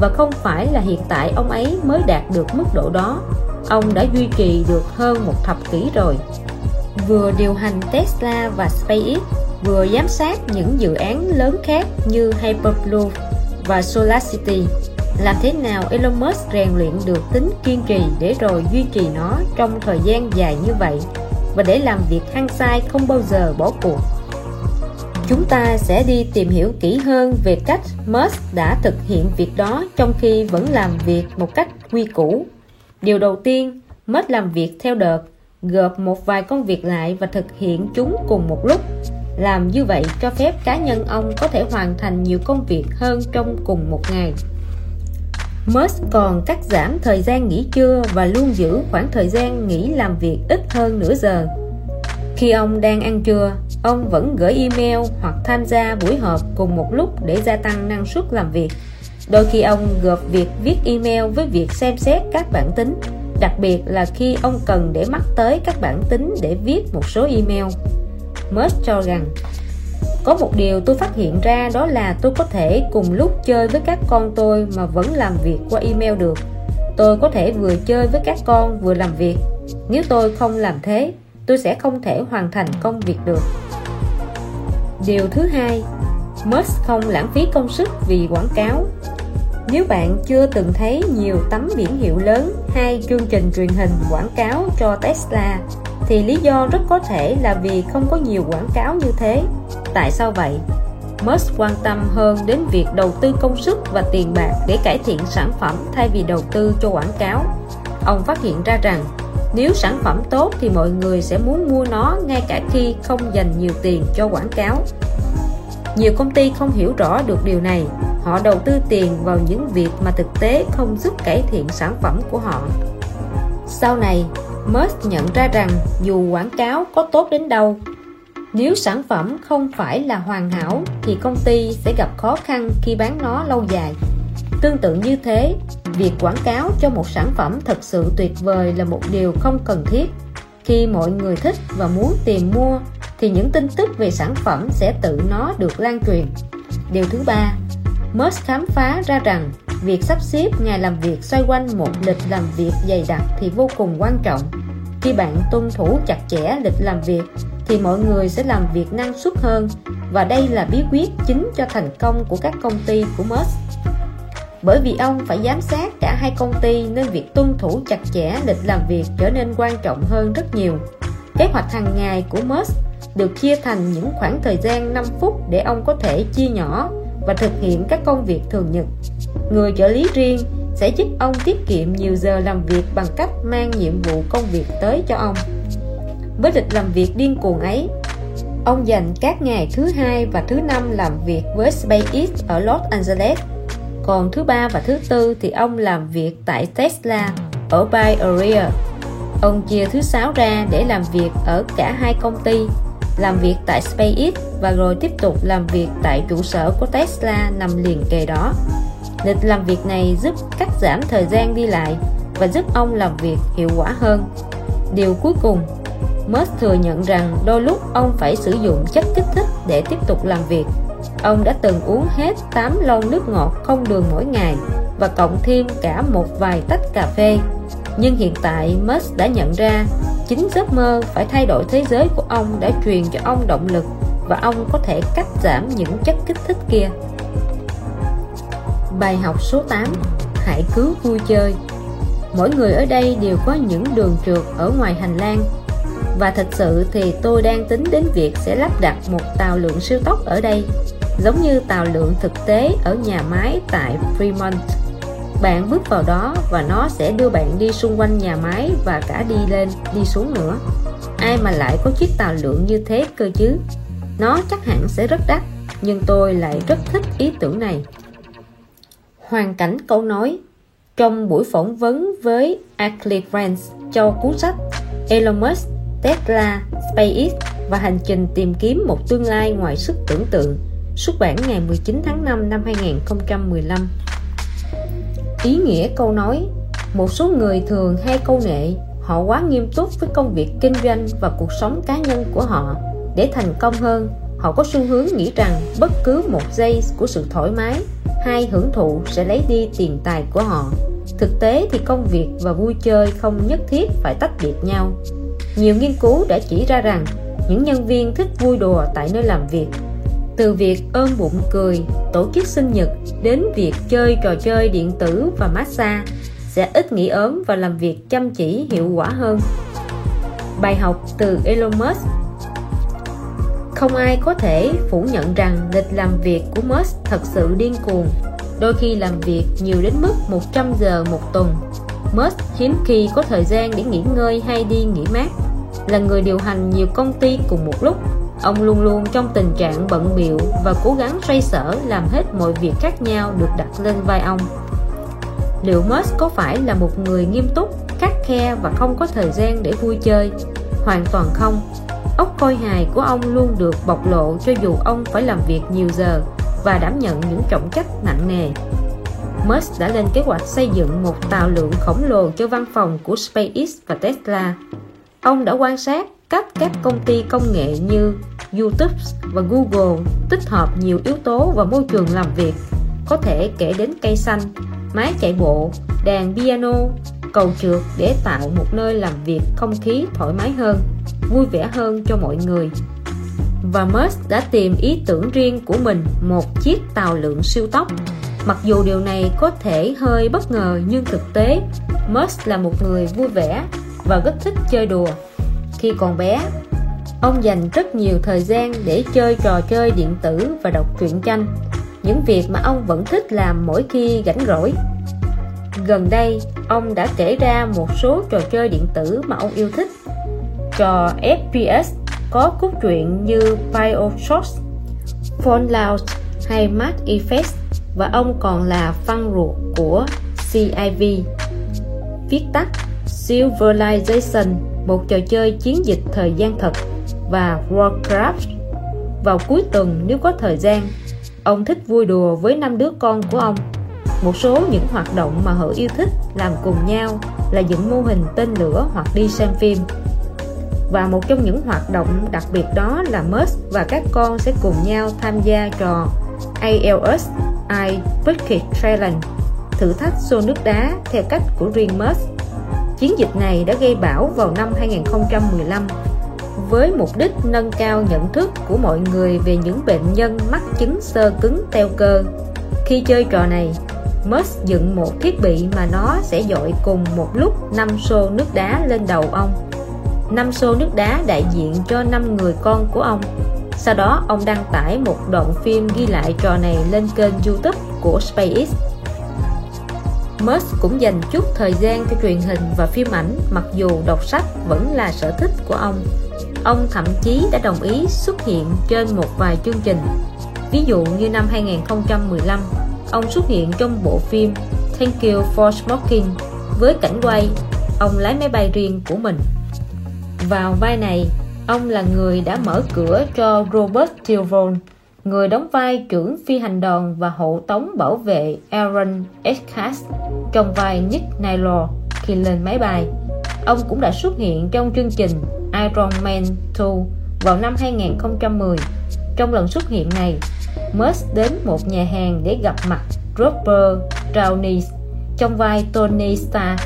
Và không phải là hiện tại ông ấy mới đạt được mức độ đó. Ông đã duy trì được hơn một thập kỷ rồi. Vừa điều hành Tesla và SpaceX, vừa giám sát những dự án lớn khác như Hyperloop và SolarCity làm thế nào Elon Musk rèn luyện được tính kiên trì để rồi duy trì nó trong thời gian dài như vậy? Và để làm việc hăng sai không bao giờ bỏ cuộc. Chúng ta sẽ đi tìm hiểu kỹ hơn về cách Musk đã thực hiện việc đó trong khi vẫn làm việc một cách quy củ. Điều đầu tiên, Musk làm việc theo đợt, gộp một vài công việc lại và thực hiện chúng cùng một lúc. Làm như vậy cho phép cá nhân ông có thể hoàn thành nhiều công việc hơn trong cùng một ngày. Musk còn cắt giảm thời gian nghỉ trưa và luôn giữ khoảng thời gian nghỉ làm việc ít hơn nửa giờ. Khi ông đang ăn trưa, ông vẫn gửi email hoặc tham gia buổi họp cùng một lúc để gia tăng năng suất làm việc. Đôi khi ông gộp việc viết email với việc xem xét các bản tính, đặc biệt là khi ông cần để mắt tới các bản tính để viết một số email. Musk cho rằng có một điều tôi phát hiện ra đó là tôi có thể cùng lúc chơi với các con tôi mà vẫn làm việc qua email được. Tôi có thể vừa chơi với các con vừa làm việc. Nếu tôi không làm thế, tôi sẽ không thể hoàn thành công việc được. Điều thứ hai, Musk không lãng phí công sức vì quảng cáo. Nếu bạn chưa từng thấy nhiều tấm biển hiệu lớn hay chương trình truyền hình quảng cáo cho Tesla thì lý do rất có thể là vì không có nhiều quảng cáo như thế. Tại sao vậy? Musk quan tâm hơn đến việc đầu tư công sức và tiền bạc để cải thiện sản phẩm thay vì đầu tư cho quảng cáo. Ông phát hiện ra rằng, nếu sản phẩm tốt thì mọi người sẽ muốn mua nó ngay cả khi không dành nhiều tiền cho quảng cáo. Nhiều công ty không hiểu rõ được điều này. Họ đầu tư tiền vào những việc mà thực tế không giúp cải thiện sản phẩm của họ. Sau này Musk nhận ra rằng dù quảng cáo có tốt đến đâu, nếu sản phẩm không phải là hoàn hảo thì công ty sẽ gặp khó khăn khi bán nó lâu dài. Tương tự như thế, việc quảng cáo cho một sản phẩm thật sự tuyệt vời là một điều không cần thiết. Khi mọi người thích và muốn tìm mua, thì những tin tức về sản phẩm sẽ tự nó được lan truyền. Điều thứ ba Musk khám phá ra rằng việc sắp xếp ngày làm việc xoay quanh một lịch làm việc dày đặc thì vô cùng quan trọng. Khi bạn tuân thủ chặt chẽ lịch làm việc, thì mọi người sẽ làm việc năng suất hơn, và đây là bí quyết chính cho thành công của các công ty của Musk bởi vì ông phải giám sát cả hai công ty nên việc tuân thủ chặt chẽ lịch làm việc trở nên quan trọng hơn rất nhiều. Kế hoạch hàng ngày của Musk được chia thành những khoảng thời gian 5 phút để ông có thể chia nhỏ và thực hiện các công việc thường nhật. Người trợ lý riêng sẽ giúp ông tiết kiệm nhiều giờ làm việc bằng cách mang nhiệm vụ công việc tới cho ông. Với lịch làm việc điên cuồng ấy, ông dành các ngày thứ hai và thứ năm làm việc với SpaceX ở Los Angeles. Còn thứ ba và thứ tư thì ông làm việc tại Tesla ở Bay Area. Ông chia thứ sáu ra để làm việc ở cả hai công ty làm việc tại SpaceX và rồi tiếp tục làm việc tại trụ sở của Tesla nằm liền kề đó lịch làm việc này giúp cắt giảm thời gian đi lại và giúp ông làm việc hiệu quả hơn điều cuối cùng, Musk thừa nhận rằng đôi lúc ông phải sử dụng chất kích thích để tiếp tục làm việc. Ông đã từng uống hết 8 lon nước ngọt không đường mỗi ngày và cộng thêm cả một vài tách cà phê. Nhưng hiện tại Musk đã nhận ra chính giấc mơ phải thay đổi thế giới của ông đã truyền cho ông động lực và ông có thể cắt giảm những chất kích thích kia. Bài học số 8 Hãy cứ vui chơi. Mỗi người ở đây đều có những đường trượt ở ngoài hành lang. Và thật sự thì tôi đang tính đến việc sẽ lắp đặt một tàu lượng siêu tốc ở đây, giống như tàu lượng thực tế ở nhà máy tại Fremont bạn bước vào đó và nó sẽ đưa bạn đi xung quanh nhà máy và cả đi lên đi xuống nữa. Ai mà lại có chiếc tàu lượng như thế cơ chứ? Nó chắc hẳn sẽ rất đắt nhưng tôi lại rất thích ý tưởng này. Hoàn cảnh câu nói trong buổi phỏng vấn với Ackley Friends cho cuốn sách Elon Musk Tesla, SpaceX và hành trình tìm kiếm một tương lai ngoài sức tưởng tượng xuất bản ngày 19 tháng 5 năm 2015 Ý nghĩa câu nói, Một số người thường hay câu nghệ Họ quá nghiêm túc với công việc kinh doanh và cuộc sống cá nhân của họ. Để thành công hơn, Họ có xu hướng nghĩ rằng bất cứ một giây của sự thoải mái hay hưởng thụ sẽ lấy đi tiền tài của họ. Thực tế thì công việc và vui chơi không nhất thiết phải tách biệt nhau. Nhiều nghiên cứu đã chỉ ra rằng, những nhân viên thích vui đùa tại nơi làm việc từ việc ôm bụng cười, tổ chức sinh nhật đến việc chơi trò chơi điện tử và massage sẽ ít nghỉ ốm và làm việc chăm chỉ hiệu quả hơn. Bài học từ Elon Musk. Không ai có thể phủ nhận rằng lịch làm việc của Musk thật sự điên cuồng. Đôi khi làm việc nhiều đến mức 100 giờ một tuần, Musk hiếm khi có thời gian để nghỉ ngơi hay đi nghỉ mát. Là người điều hành nhiều công ty cùng một lúc ông luôn luôn trong tình trạng bận biệu và cố gắng xoay sở làm hết mọi việc khác nhau được đặt lên vai ông. Liệu Musk có phải là một người nghiêm túc khắc khe và không có thời gian để vui chơi? Hoàn toàn không. Ốc coi hài của ông luôn được bộc lộ cho dù ông phải làm việc nhiều giờ và đảm nhận những trọng trách nặng nề. Musk đã lên kế hoạch xây dựng một tàu lượng khổng lồ cho văn phòng của SpaceX và Tesla. Ông đã quan sát cách các công ty công nghệ như YouTube và Google tích hợp nhiều yếu tố vào môi trường làm việc có thể kể đến cây xanh, máy chạy bộ, đàn piano, cầu trượt để tạo một nơi làm việc không khí thoải mái hơn, vui vẻ hơn cho mọi người. Và Musk đã tìm ý tưởng riêng của mình một chiếc tàu lượng siêu tốc. Mặc dù điều này có thể hơi bất ngờ nhưng thực tế Musk là một người vui vẻ và rất thích chơi đùa. Khi còn bé, ông dành rất nhiều thời gian để chơi trò chơi điện tử và đọc truyện tranh, những việc mà ông vẫn thích làm mỗi khi rảnh rỗi. Gần đây, ông đã kể ra một số trò chơi điện tử mà ông yêu thích. Trò FPS có cốt truyện như Bioshock, Fallout hay Mass Effect và ông còn là fan ruột của CIV. Viết tắt Civilization, một trò chơi chiến dịch thời gian thật và Warcraft. Vào cuối tuần nếu có thời gian, ông thích vui đùa với năm đứa con của ông. Một số những hoạt động mà họ yêu thích làm cùng nhau là dựng mô hình tên lửa hoặc đi xem phim. Và một trong những hoạt động đặc biệt đó là Musk và các con sẽ cùng nhau tham gia trò ALS I Bucket Challenge thử thách xô nước đá theo cách của riêng Musk chiến dịch này đã gây bão vào năm 2015 với mục đích nâng cao nhận thức của mọi người về những bệnh nhân mắc chứng sơ cứng teo cơ. Khi chơi trò này Musk dựng một thiết bị mà nó sẽ dội cùng một lúc 5 xô nước đá lên đầu ông. 5 xô nước đá đại diện cho 5 người con của ông. Sau đó, ông đăng tải một đoạn phim ghi lại trò này lên kênh youtube của SpaceX. Musk cũng dành chút thời gian cho truyền hình và phim ảnh, mặc dù đọc sách vẫn là sở thích của ông. Ông thậm chí đã đồng ý xuất hiện trên một vài chương trình. Ví dụ như năm 2015 ông xuất hiện trong bộ phim Thank You for Smoking. Với cảnh quay, ông lái máy bay riêng của mình. Vào vai này, ông là người đã mở cửa cho Robert Tilvon người đóng vai trưởng phi hành đoàn và hộ tống bảo vệ Aaron Eckhart trong vai Nick Naylor khi lên máy bay ông cũng đã xuất hiện trong chương trình Iron Man 2 vào năm 2010 trong lần xuất hiện này Musk đến một nhà hàng để gặp mặt Robert Downey trong vai Tony Stark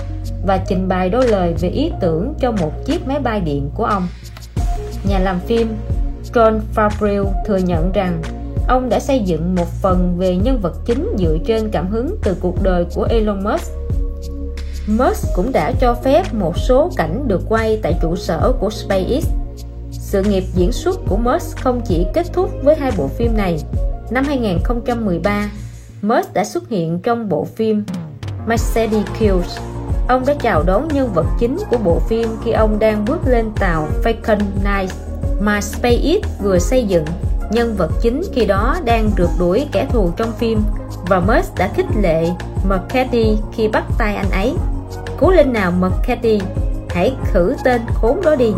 và trình bày đôi lời về ý tưởng cho một chiếc máy bay điện của ông. Nhà làm phim John Favreau thừa nhận rằng ông đã xây dựng một phần về nhân vật chính dựa trên cảm hứng từ cuộc đời của Elon Musk. Musk cũng đã cho phép một số cảnh được quay tại trụ sở của SpaceX. Sự nghiệp diễn xuất của Musk không chỉ kết thúc với hai bộ phim này Năm 2013, Musk đã xuất hiện trong bộ phim Mercedes Kills. Ông đã chào đón nhân vật chính của bộ phim khi ông đang bước lên tàu Falcon 9 mà SpaceX vừa xây dựng. Nhân vật chính khi đó đang rượt đuổi kẻ thù trong phim và Musk đã khích lệ McCarthy khi bắt tay anh ấy. Cố lên nào McCarthy, hãy khử tên khốn đó đi.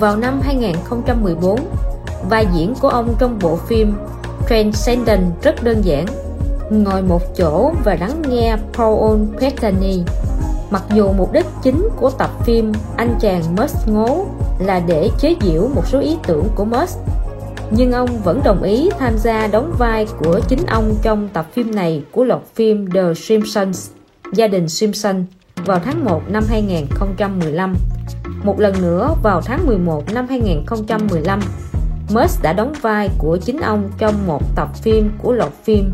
Vào năm 2014, vai diễn của ông trong bộ phim Transcendent rất đơn giản ngồi một chỗ và lắng nghe Paul Bettany mặc dù mục đích chính của tập phim Anh chàng Musk ngố là để chế giễu một số ý tưởng của Musk nhưng ông vẫn đồng ý tham gia đóng vai của chính ông trong tập phim này của loạt phim The Simpsons, Gia đình Simpson, vào tháng 1 năm 2015 một lần nữa, vào tháng 11 năm 2015 Musk đã đóng vai của chính ông trong một tập phim của loạt phim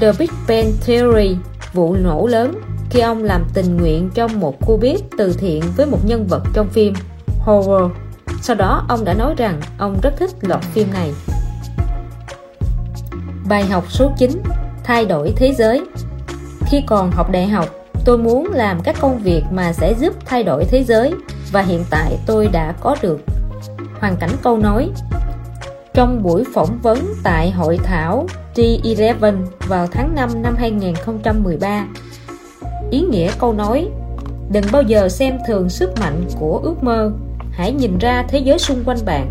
The Big Bang Theory, vụ nổ lớn khi ông làm tình nguyện trong một khu bếp từ thiện với một nhân vật trong phim Horror. Sau đó ông đã nói rằng ông rất thích loạt phim này. Bài học số 9 Thay đổi thế giới Khi còn học đại học, tôi muốn làm các công việc mà sẽ giúp thay đổi thế giới và hiện tại tôi đã có được. Hoàn cảnh câu nói Trong buổi phỏng vấn tại hội thảo G11 vào tháng 5 năm 2013 Ý nghĩa câu nói, Đừng bao giờ xem thường sức mạnh của ước mơ. Hãy nhìn ra thế giới xung quanh bạn.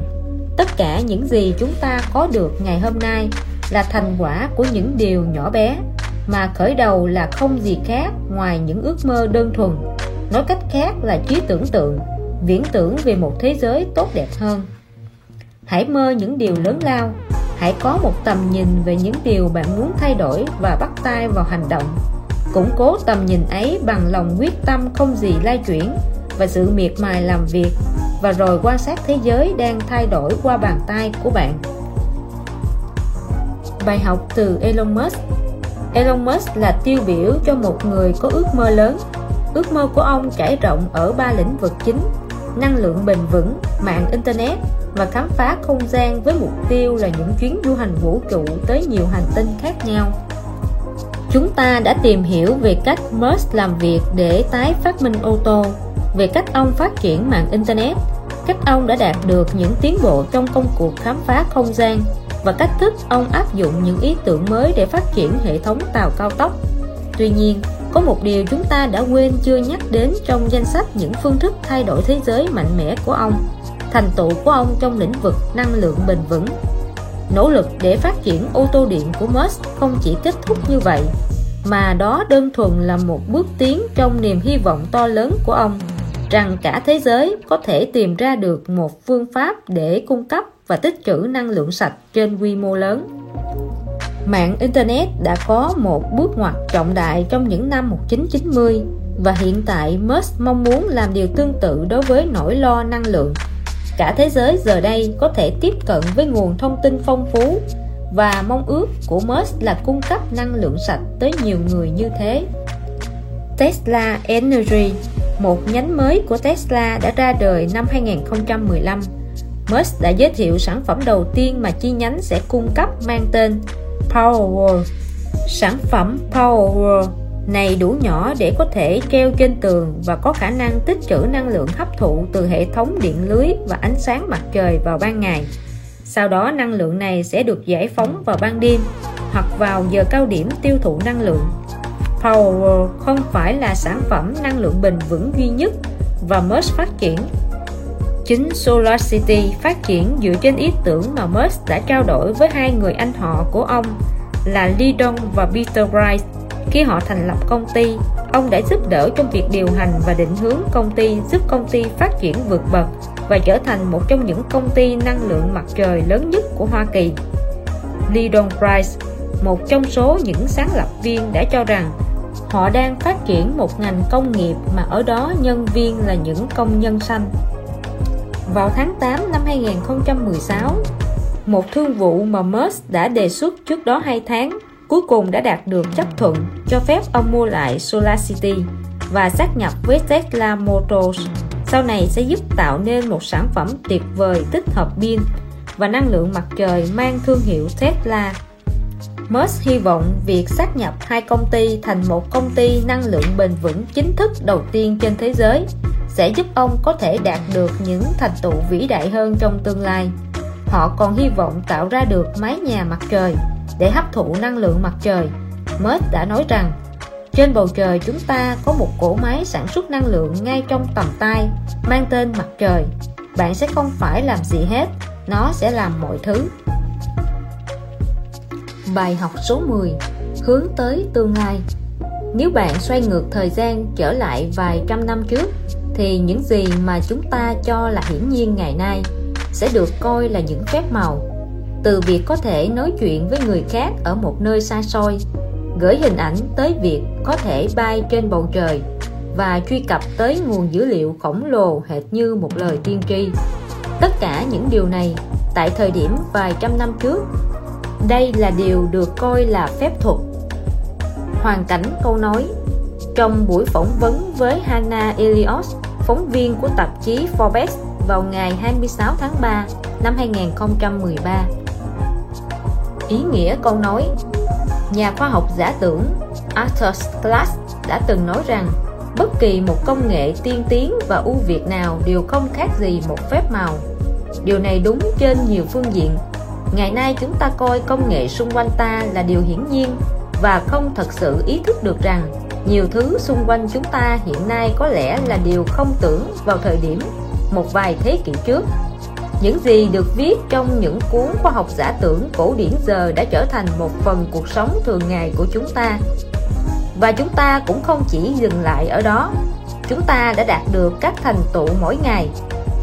Tất cả những gì chúng ta có được ngày hôm nay là thành quả của những điều nhỏ bé, mà khởi đầu là không gì khác ngoài những ước mơ đơn thuần. Nói cách khác là trí tưởng tượng, viễn tưởng về một thế giới tốt đẹp hơn. Hãy mơ những điều lớn lao. Hãy có một tầm nhìn về những điều bạn muốn thay đổi và bắt tay vào hành động củng cố tầm nhìn ấy bằng lòng quyết tâm không gì lai chuyển và sự miệt mài làm việc và rồi quan sát thế giới đang thay đổi qua bàn tay của bạn. Bài học từ Elon Musk. Elon Musk là tiêu biểu cho một người có ước mơ lớn. Ước mơ của ông trải rộng ở ba lĩnh vực chính Năng lượng bền vững, mạng Internet và khám phá không gian với mục tiêu là những chuyến du hành vũ trụ tới nhiều hành tinh khác nhau. Chúng ta đã tìm hiểu về cách Musk làm việc để tái phát minh ô tô về cách ông phát triển mạng Internet cách ông đã đạt được những tiến bộ trong công cuộc khám phá không gian và cách thức ông áp dụng những ý tưởng mới để phát triển hệ thống tàu cao tốc. Tuy nhiên, có một điều chúng ta đã quên chưa nhắc đến trong danh sách những phương thức thay đổi thế giới mạnh mẽ của ông, thành tựu của ông trong lĩnh vực năng lượng bền vững. Nỗ lực để phát triển ô tô điện của Musk không chỉ kết thúc như vậy, mà đó đơn thuần là một bước tiến trong niềm hy vọng to lớn của ông rằng cả thế giới có thể tìm ra được một phương pháp để cung cấp và tích trữ năng lượng sạch trên quy mô lớn. Mạng Internet đã có một bước ngoặt trọng đại trong những năm 1990 và hiện tại Musk mong muốn làm điều tương tự đối với nỗi lo năng lượng. Cả thế giới giờ đây có thể tiếp cận với nguồn thông tin phong phú và mong ước của Musk là cung cấp năng lượng sạch tới nhiều người như thế. Tesla Energy, một nhánh mới của Tesla đã ra đời năm 2015 Musk đã giới thiệu sản phẩm đầu tiên mà chi nhánh sẽ cung cấp mang tên Powerwall. Sản phẩm Powerwall này đủ nhỏ để có thể treo trên tường và có khả năng tích trữ năng lượng hấp thụ từ hệ thống điện lưới và ánh sáng mặt trời vào ban ngày. Sau đó năng lượng này sẽ được giải phóng vào ban đêm hoặc vào giờ cao điểm tiêu thụ năng lượng. Powerwall không phải là sản phẩm năng lượng bền vững duy nhất và Musk phát triển Chính SolarCity phát triển dựa trên ý tưởng mà Musk đã trao đổi với hai người anh họ của ông là Lee Dong và Peter Wright. Khi họ thành lập công ty, ông đã giúp đỡ trong việc điều hành và định hướng công ty giúp công ty phát triển vượt bậc và trở thành một trong những công ty năng lượng mặt trời lớn nhất của Hoa Kỳ. Lee Price, một trong số những sáng lập viên đã cho rằng họ đang phát triển một ngành công nghiệp mà ở đó nhân viên là những công nhân xanh. Vào tháng 8 năm 2016, một thương vụ mà Musk đã đề xuất trước đó 2 tháng cuối cùng đã đạt được chấp thuận cho phép ông mua lại SolarCity và xác nhập với Tesla Motors sau này sẽ giúp tạo nên một sản phẩm tuyệt vời tích hợp pin và năng lượng mặt trời mang thương hiệu Tesla. Musk hy vọng việc xác nhập hai công ty thành một công ty năng lượng bền vững chính thức đầu tiên trên thế giới sẽ giúp ông có thể đạt được những thành tựu vĩ đại hơn trong tương lai. Họ còn hy vọng tạo ra được mái nhà mặt trời để hấp thụ năng lượng mặt trời. Musk đã nói rằng, trên bầu trời chúng ta có một cỗ máy sản xuất năng lượng ngay trong tầm tay, mang tên mặt trời. Bạn sẽ không phải làm gì hết, nó sẽ làm mọi thứ. Bài học số 10 Hướng tới tương lai Nếu bạn xoay ngược thời gian trở lại vài trăm năm trước thì những gì mà chúng ta cho là hiển nhiên ngày nay sẽ được coi là những phép màu từ việc có thể nói chuyện với người khác ở một nơi xa xôi, gửi hình ảnh tới việc có thể bay trên bầu trời và truy cập tới nguồn dữ liệu khổng lồ hệt như một lời tiên tri tất cả những điều này tại thời điểm vài trăm năm trước. Đây là điều được coi là phép thuật. Hoàn cảnh câu nói Trong buổi phỏng vấn với Hannah elios phóng viên của tạp chí Forbes vào ngày 26 tháng 3 năm 2013. Ý nghĩa câu nói. Nhà khoa học giả tưởng Arthur Glass đã từng nói rằng, bất kỳ một công nghệ tiên tiến và ưu việt nào đều không khác gì một phép màu. Điều này đúng trên nhiều phương diện. Ngày nay chúng ta coi công nghệ xung quanh ta là điều hiển nhiên và không thật sự ý thức được rằng nhiều thứ xung quanh chúng ta hiện nay có lẽ là điều không tưởng vào thời điểm một vài thế kỷ trước những gì được viết trong những cuốn khoa học giả tưởng cổ điển giờ đã trở thành một phần cuộc sống thường ngày của chúng ta. Và chúng ta cũng không chỉ dừng lại ở đó. Chúng ta đã đạt được các thành tựu mỗi ngày.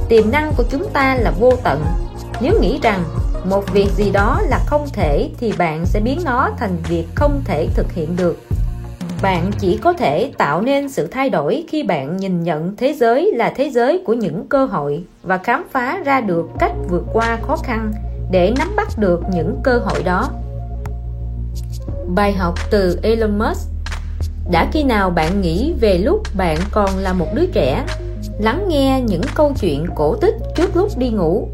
Tiềm năng của chúng ta là vô tận. Nếu nghĩ rằng một việc gì đó là không thể thì bạn sẽ biến nó thành việc không thể thực hiện được bạn chỉ có thể tạo nên sự thay đổi khi bạn nhìn nhận thế giới là thế giới của những cơ hội và khám phá ra được cách vượt qua khó khăn để nắm bắt được những cơ hội đó. Bài học từ Elon Musk. Đã khi nào bạn nghĩ về lúc bạn còn là một đứa trẻ? Lắng nghe những câu chuyện cổ tích trước lúc đi ngủ.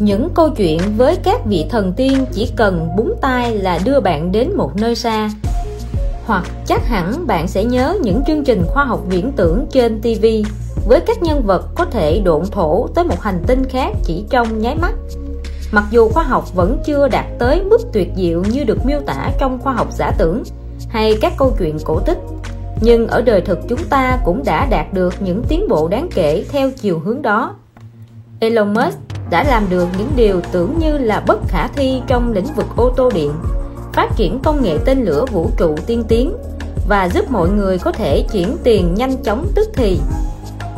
Những câu chuyện với các vị thần tiên chỉ cần búng tay là đưa bạn đến một nơi xa hoặc chắc hẳn bạn sẽ nhớ những chương trình khoa học viễn tưởng trên TV với các nhân vật có thể độn thổ tới một hành tinh khác chỉ trong nháy mắt. Mặc dù khoa học vẫn chưa đạt tới mức tuyệt diệu như được miêu tả trong khoa học giả tưởng hay các câu chuyện cổ tích, nhưng ở đời thực chúng ta cũng đã đạt được những tiến bộ đáng kể theo chiều hướng đó. Elon Musk đã làm được những điều tưởng như là bất khả thi trong lĩnh vực ô tô điện phát triển công nghệ tên lửa vũ trụ tiên tiến và giúp mọi người có thể chuyển tiền nhanh chóng tức thì.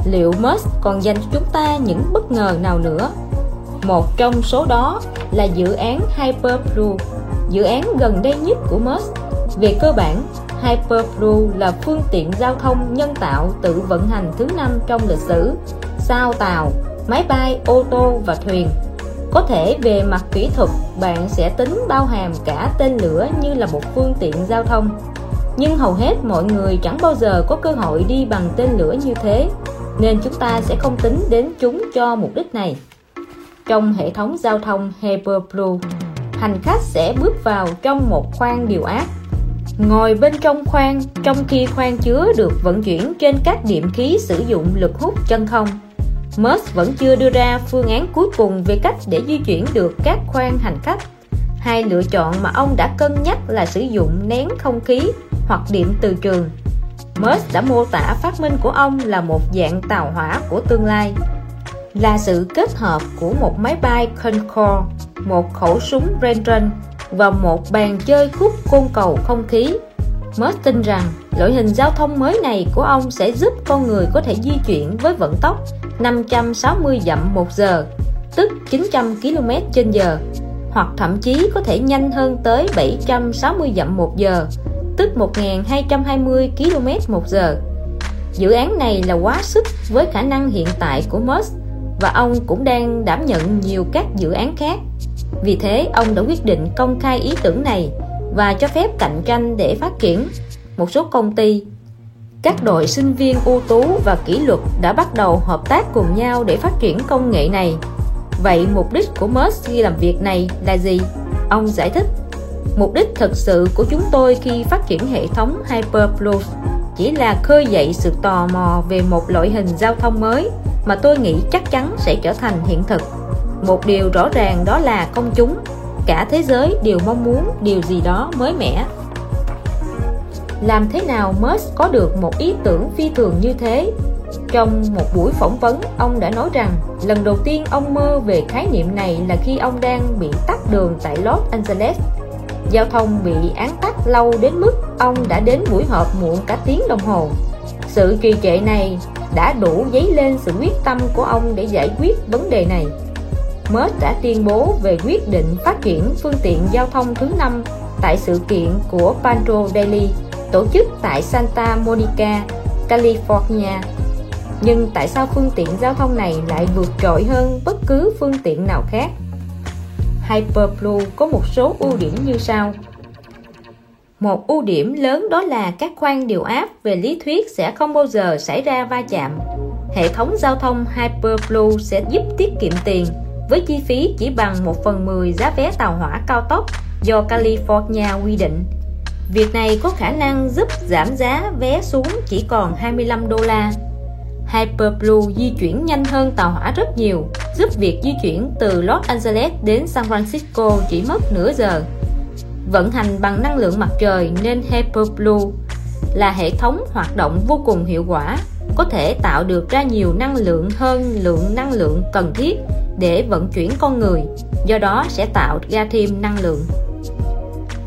Liệu Musk còn dành cho chúng ta những bất ngờ nào nữa? Một trong số đó là dự án Hyperblue. Dự án gần đây nhất của Musk. Về cơ bản, Hyperblue là phương tiện giao thông nhân tạo tự vận hành thứ năm trong lịch sử, sao tàu, máy bay, ô tô và thuyền. Có thể về mặt kỹ thuật, bạn sẽ tính bao hàm cả tên lửa như là một phương tiện giao thông. Nhưng hầu hết mọi người chẳng bao giờ có cơ hội đi bằng tên lửa như thế, nên chúng ta sẽ không tính đến chúng cho mục đích này. Trong hệ thống giao thông Hyperblue, hành khách sẽ bước vào trong một khoang điều áp ngồi bên trong khoang trong khi khoang chứa được vận chuyển trên các điểm khí sử dụng lực hút chân không Musk vẫn chưa đưa ra phương án cuối cùng về cách để di chuyển được các khoang hành khách. Hai lựa chọn mà ông đã cân nhắc là sử dụng nén không khí hoặc điện từ trường. Musk đã mô tả phát minh của ông là một dạng tàu hỏa của tương lai là sự kết hợp của một máy bay Concorde, một khẩu súng Renton và một bàn chơi khúc côn cầu không khí. Musk tin rằng loại hình giao thông mới này của ông sẽ giúp con người có thể di chuyển với vận tốc. 560 dặm một giờ, tức 900 km trên giờ, hoặc thậm chí có thể nhanh hơn tới 760 dặm một giờ, tức 1.220 km một giờ. Dự án này là quá sức với khả năng hiện tại của Musk và ông cũng đang đảm nhận nhiều các dự án khác. Vì thế, ông đã quyết định công khai ý tưởng này và cho phép cạnh tranh để phát triển. Một số công ty các đội sinh viên ưu tú và kỷ luật đã bắt đầu hợp tác cùng nhau để phát triển công nghệ này. Vậy mục đích của Musk khi làm việc này là gì? Ông giải thích. Mục đích thực sự của chúng tôi khi phát triển hệ thống Hyperloop chỉ là khơi dậy sự tò mò về một loại hình giao thông mới mà tôi nghĩ chắc chắn sẽ trở thành hiện thực. Một điều rõ ràng đó là công chúng. Cả thế giới đều mong muốn điều gì đó mới mẻ làm thế nào Musk có được một ý tưởng phi thường như thế? Trong một buổi phỏng vấn, ông đã nói rằng, lần đầu tiên ông mơ về khái niệm này là khi ông đang bị tắt đường tại Los Angeles. Giao thông bị án tắc lâu đến mức ông đã đến buổi họp muộn cả tiếng đồng hồ. Sự trì trệ này đã đủ dấy lên sự quyết tâm của ông để giải quyết vấn đề này. Musk đã tuyên bố về quyết định phát triển phương tiện giao thông thứ năm tại sự kiện của Pandro Daily tổ chức tại Santa Monica, California. Nhưng tại sao phương tiện giao thông này lại vượt trội hơn bất cứ phương tiện nào khác? Hyperblue có một số ưu điểm như sau. Một ưu điểm lớn đó là các khoang điều áp về lý thuyết sẽ không bao giờ xảy ra va chạm. Hệ thống giao thông Hyperblue sẽ giúp tiết kiệm tiền với chi phí chỉ bằng 1 phần 10 giá vé tàu hỏa cao tốc do California quy định. Việc này có khả năng giúp giảm giá vé xuống chỉ còn 25 đô la. Hyperblue di chuyển nhanh hơn tàu hỏa rất nhiều, giúp việc di chuyển từ Los Angeles đến San Francisco chỉ mất nửa giờ. Vận hành bằng năng lượng mặt trời nên Hyperblue là hệ thống hoạt động vô cùng hiệu quả, có thể tạo được ra nhiều năng lượng hơn lượng năng lượng cần thiết để vận chuyển con người, do đó sẽ tạo ra thêm năng lượng.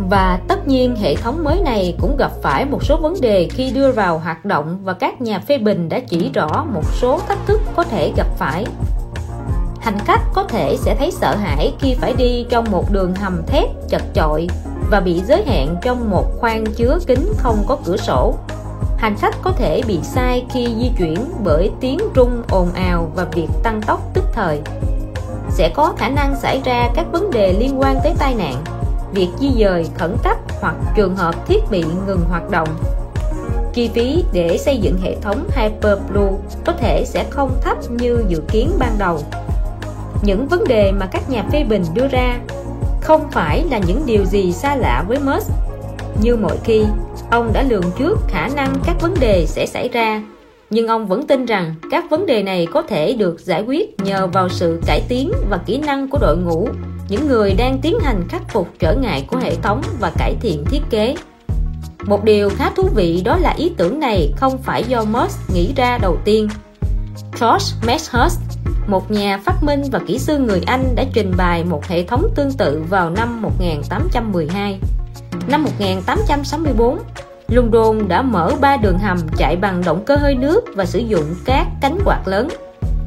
Và tất nhiên hệ thống mới này cũng gặp phải một số vấn đề khi đưa vào hoạt động và các nhà phê bình đã chỉ rõ một số thách thức có thể gặp phải. Hành khách có thể sẽ thấy sợ hãi khi phải đi trong một đường hầm thép chật chội và bị giới hạn trong một khoang chứa kính không có cửa sổ. Hành khách có thể bị sai khi di chuyển bởi tiếng rung ồn ào và việc tăng tốc tức thời. Sẽ có khả năng xảy ra các vấn đề liên quan tới tai nạn việc di dời khẩn cấp hoặc trường hợp thiết bị ngừng hoạt động. Chi phí để xây dựng hệ thống Hyperblue có thể sẽ không thấp như dự kiến ban đầu. Những vấn đề mà các nhà phê bình đưa ra không phải là những điều gì xa lạ với Musk. Như mọi khi, ông đã lường trước khả năng các vấn đề sẽ xảy ra, nhưng ông vẫn tin rằng các vấn đề này có thể được giải quyết nhờ vào sự cải tiến và kỹ năng của đội ngũ những người đang tiến hành khắc phục trở ngại của hệ thống và cải thiện thiết kế. Một điều khá thú vị đó là ý tưởng này không phải do Musk nghĩ ra đầu tiên. George Meshurst, một nhà phát minh và kỹ sư người Anh đã trình bày một hệ thống tương tự vào năm 1812. Năm 1864, London đã mở ba đường hầm chạy bằng động cơ hơi nước và sử dụng các cánh quạt lớn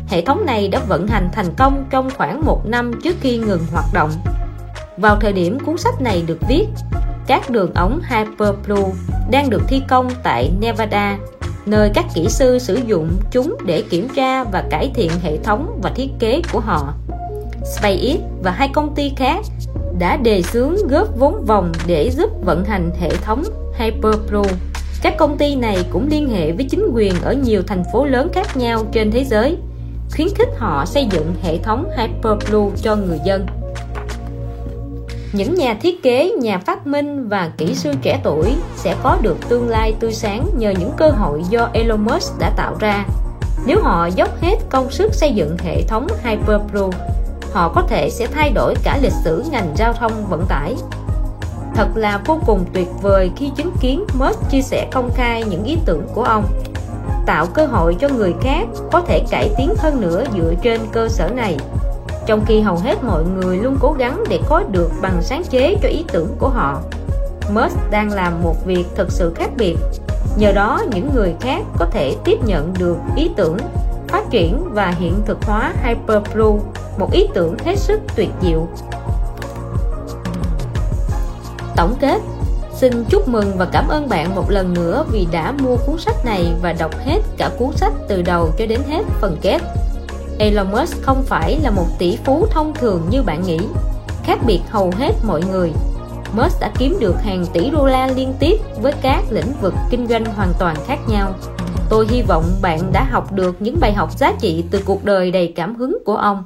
Hệ thống này đã vận hành thành công trong khoảng một năm trước khi ngừng hoạt động. Vào thời điểm cuốn sách này được viết, các đường ống Hyperblue đang được thi công tại Nevada, nơi các kỹ sư sử dụng chúng để kiểm tra và cải thiện hệ thống và thiết kế của họ. SpaceX và hai công ty khác đã đề xướng góp vốn vòng để giúp vận hành hệ thống Hyperblue. Các công ty này cũng liên hệ với chính quyền ở nhiều thành phố lớn khác nhau trên thế giới khuyến khích họ xây dựng hệ thống Hyperblue cho người dân. Những nhà thiết kế, nhà phát minh và kỹ sư trẻ tuổi sẽ có được tương lai tươi sáng nhờ những cơ hội do Elon Musk đã tạo ra. Nếu họ dốc hết công sức xây dựng hệ thống Hyperblue, họ có thể sẽ thay đổi cả lịch sử ngành giao thông vận tải. Thật là vô cùng tuyệt vời khi chứng kiến Musk chia sẻ công khai những ý tưởng của ông tạo cơ hội cho người khác có thể cải tiến hơn nữa dựa trên cơ sở này. Trong khi hầu hết mọi người luôn cố gắng để có được bằng sáng chế cho ý tưởng của họ, Musk đang làm một việc thực sự khác biệt. Nhờ đó, những người khác có thể tiếp nhận được ý tưởng, phát triển và hiện thực hóa Hyperblue một ý tưởng hết sức tuyệt diệu. Tổng kết Xin chúc mừng và cảm ơn bạn một lần nữa vì đã mua cuốn sách này và đọc hết cả cuốn sách từ đầu cho đến hết phần kết. Elon Musk không phải là một tỷ phú thông thường như bạn nghĩ. Khác biệt hầu hết mọi người, Musk đã kiếm được hàng tỷ đô la liên tiếp với các lĩnh vực kinh doanh hoàn toàn khác nhau. Tôi hy vọng bạn đã học được những bài học giá trị từ cuộc đời đầy cảm hứng của ông.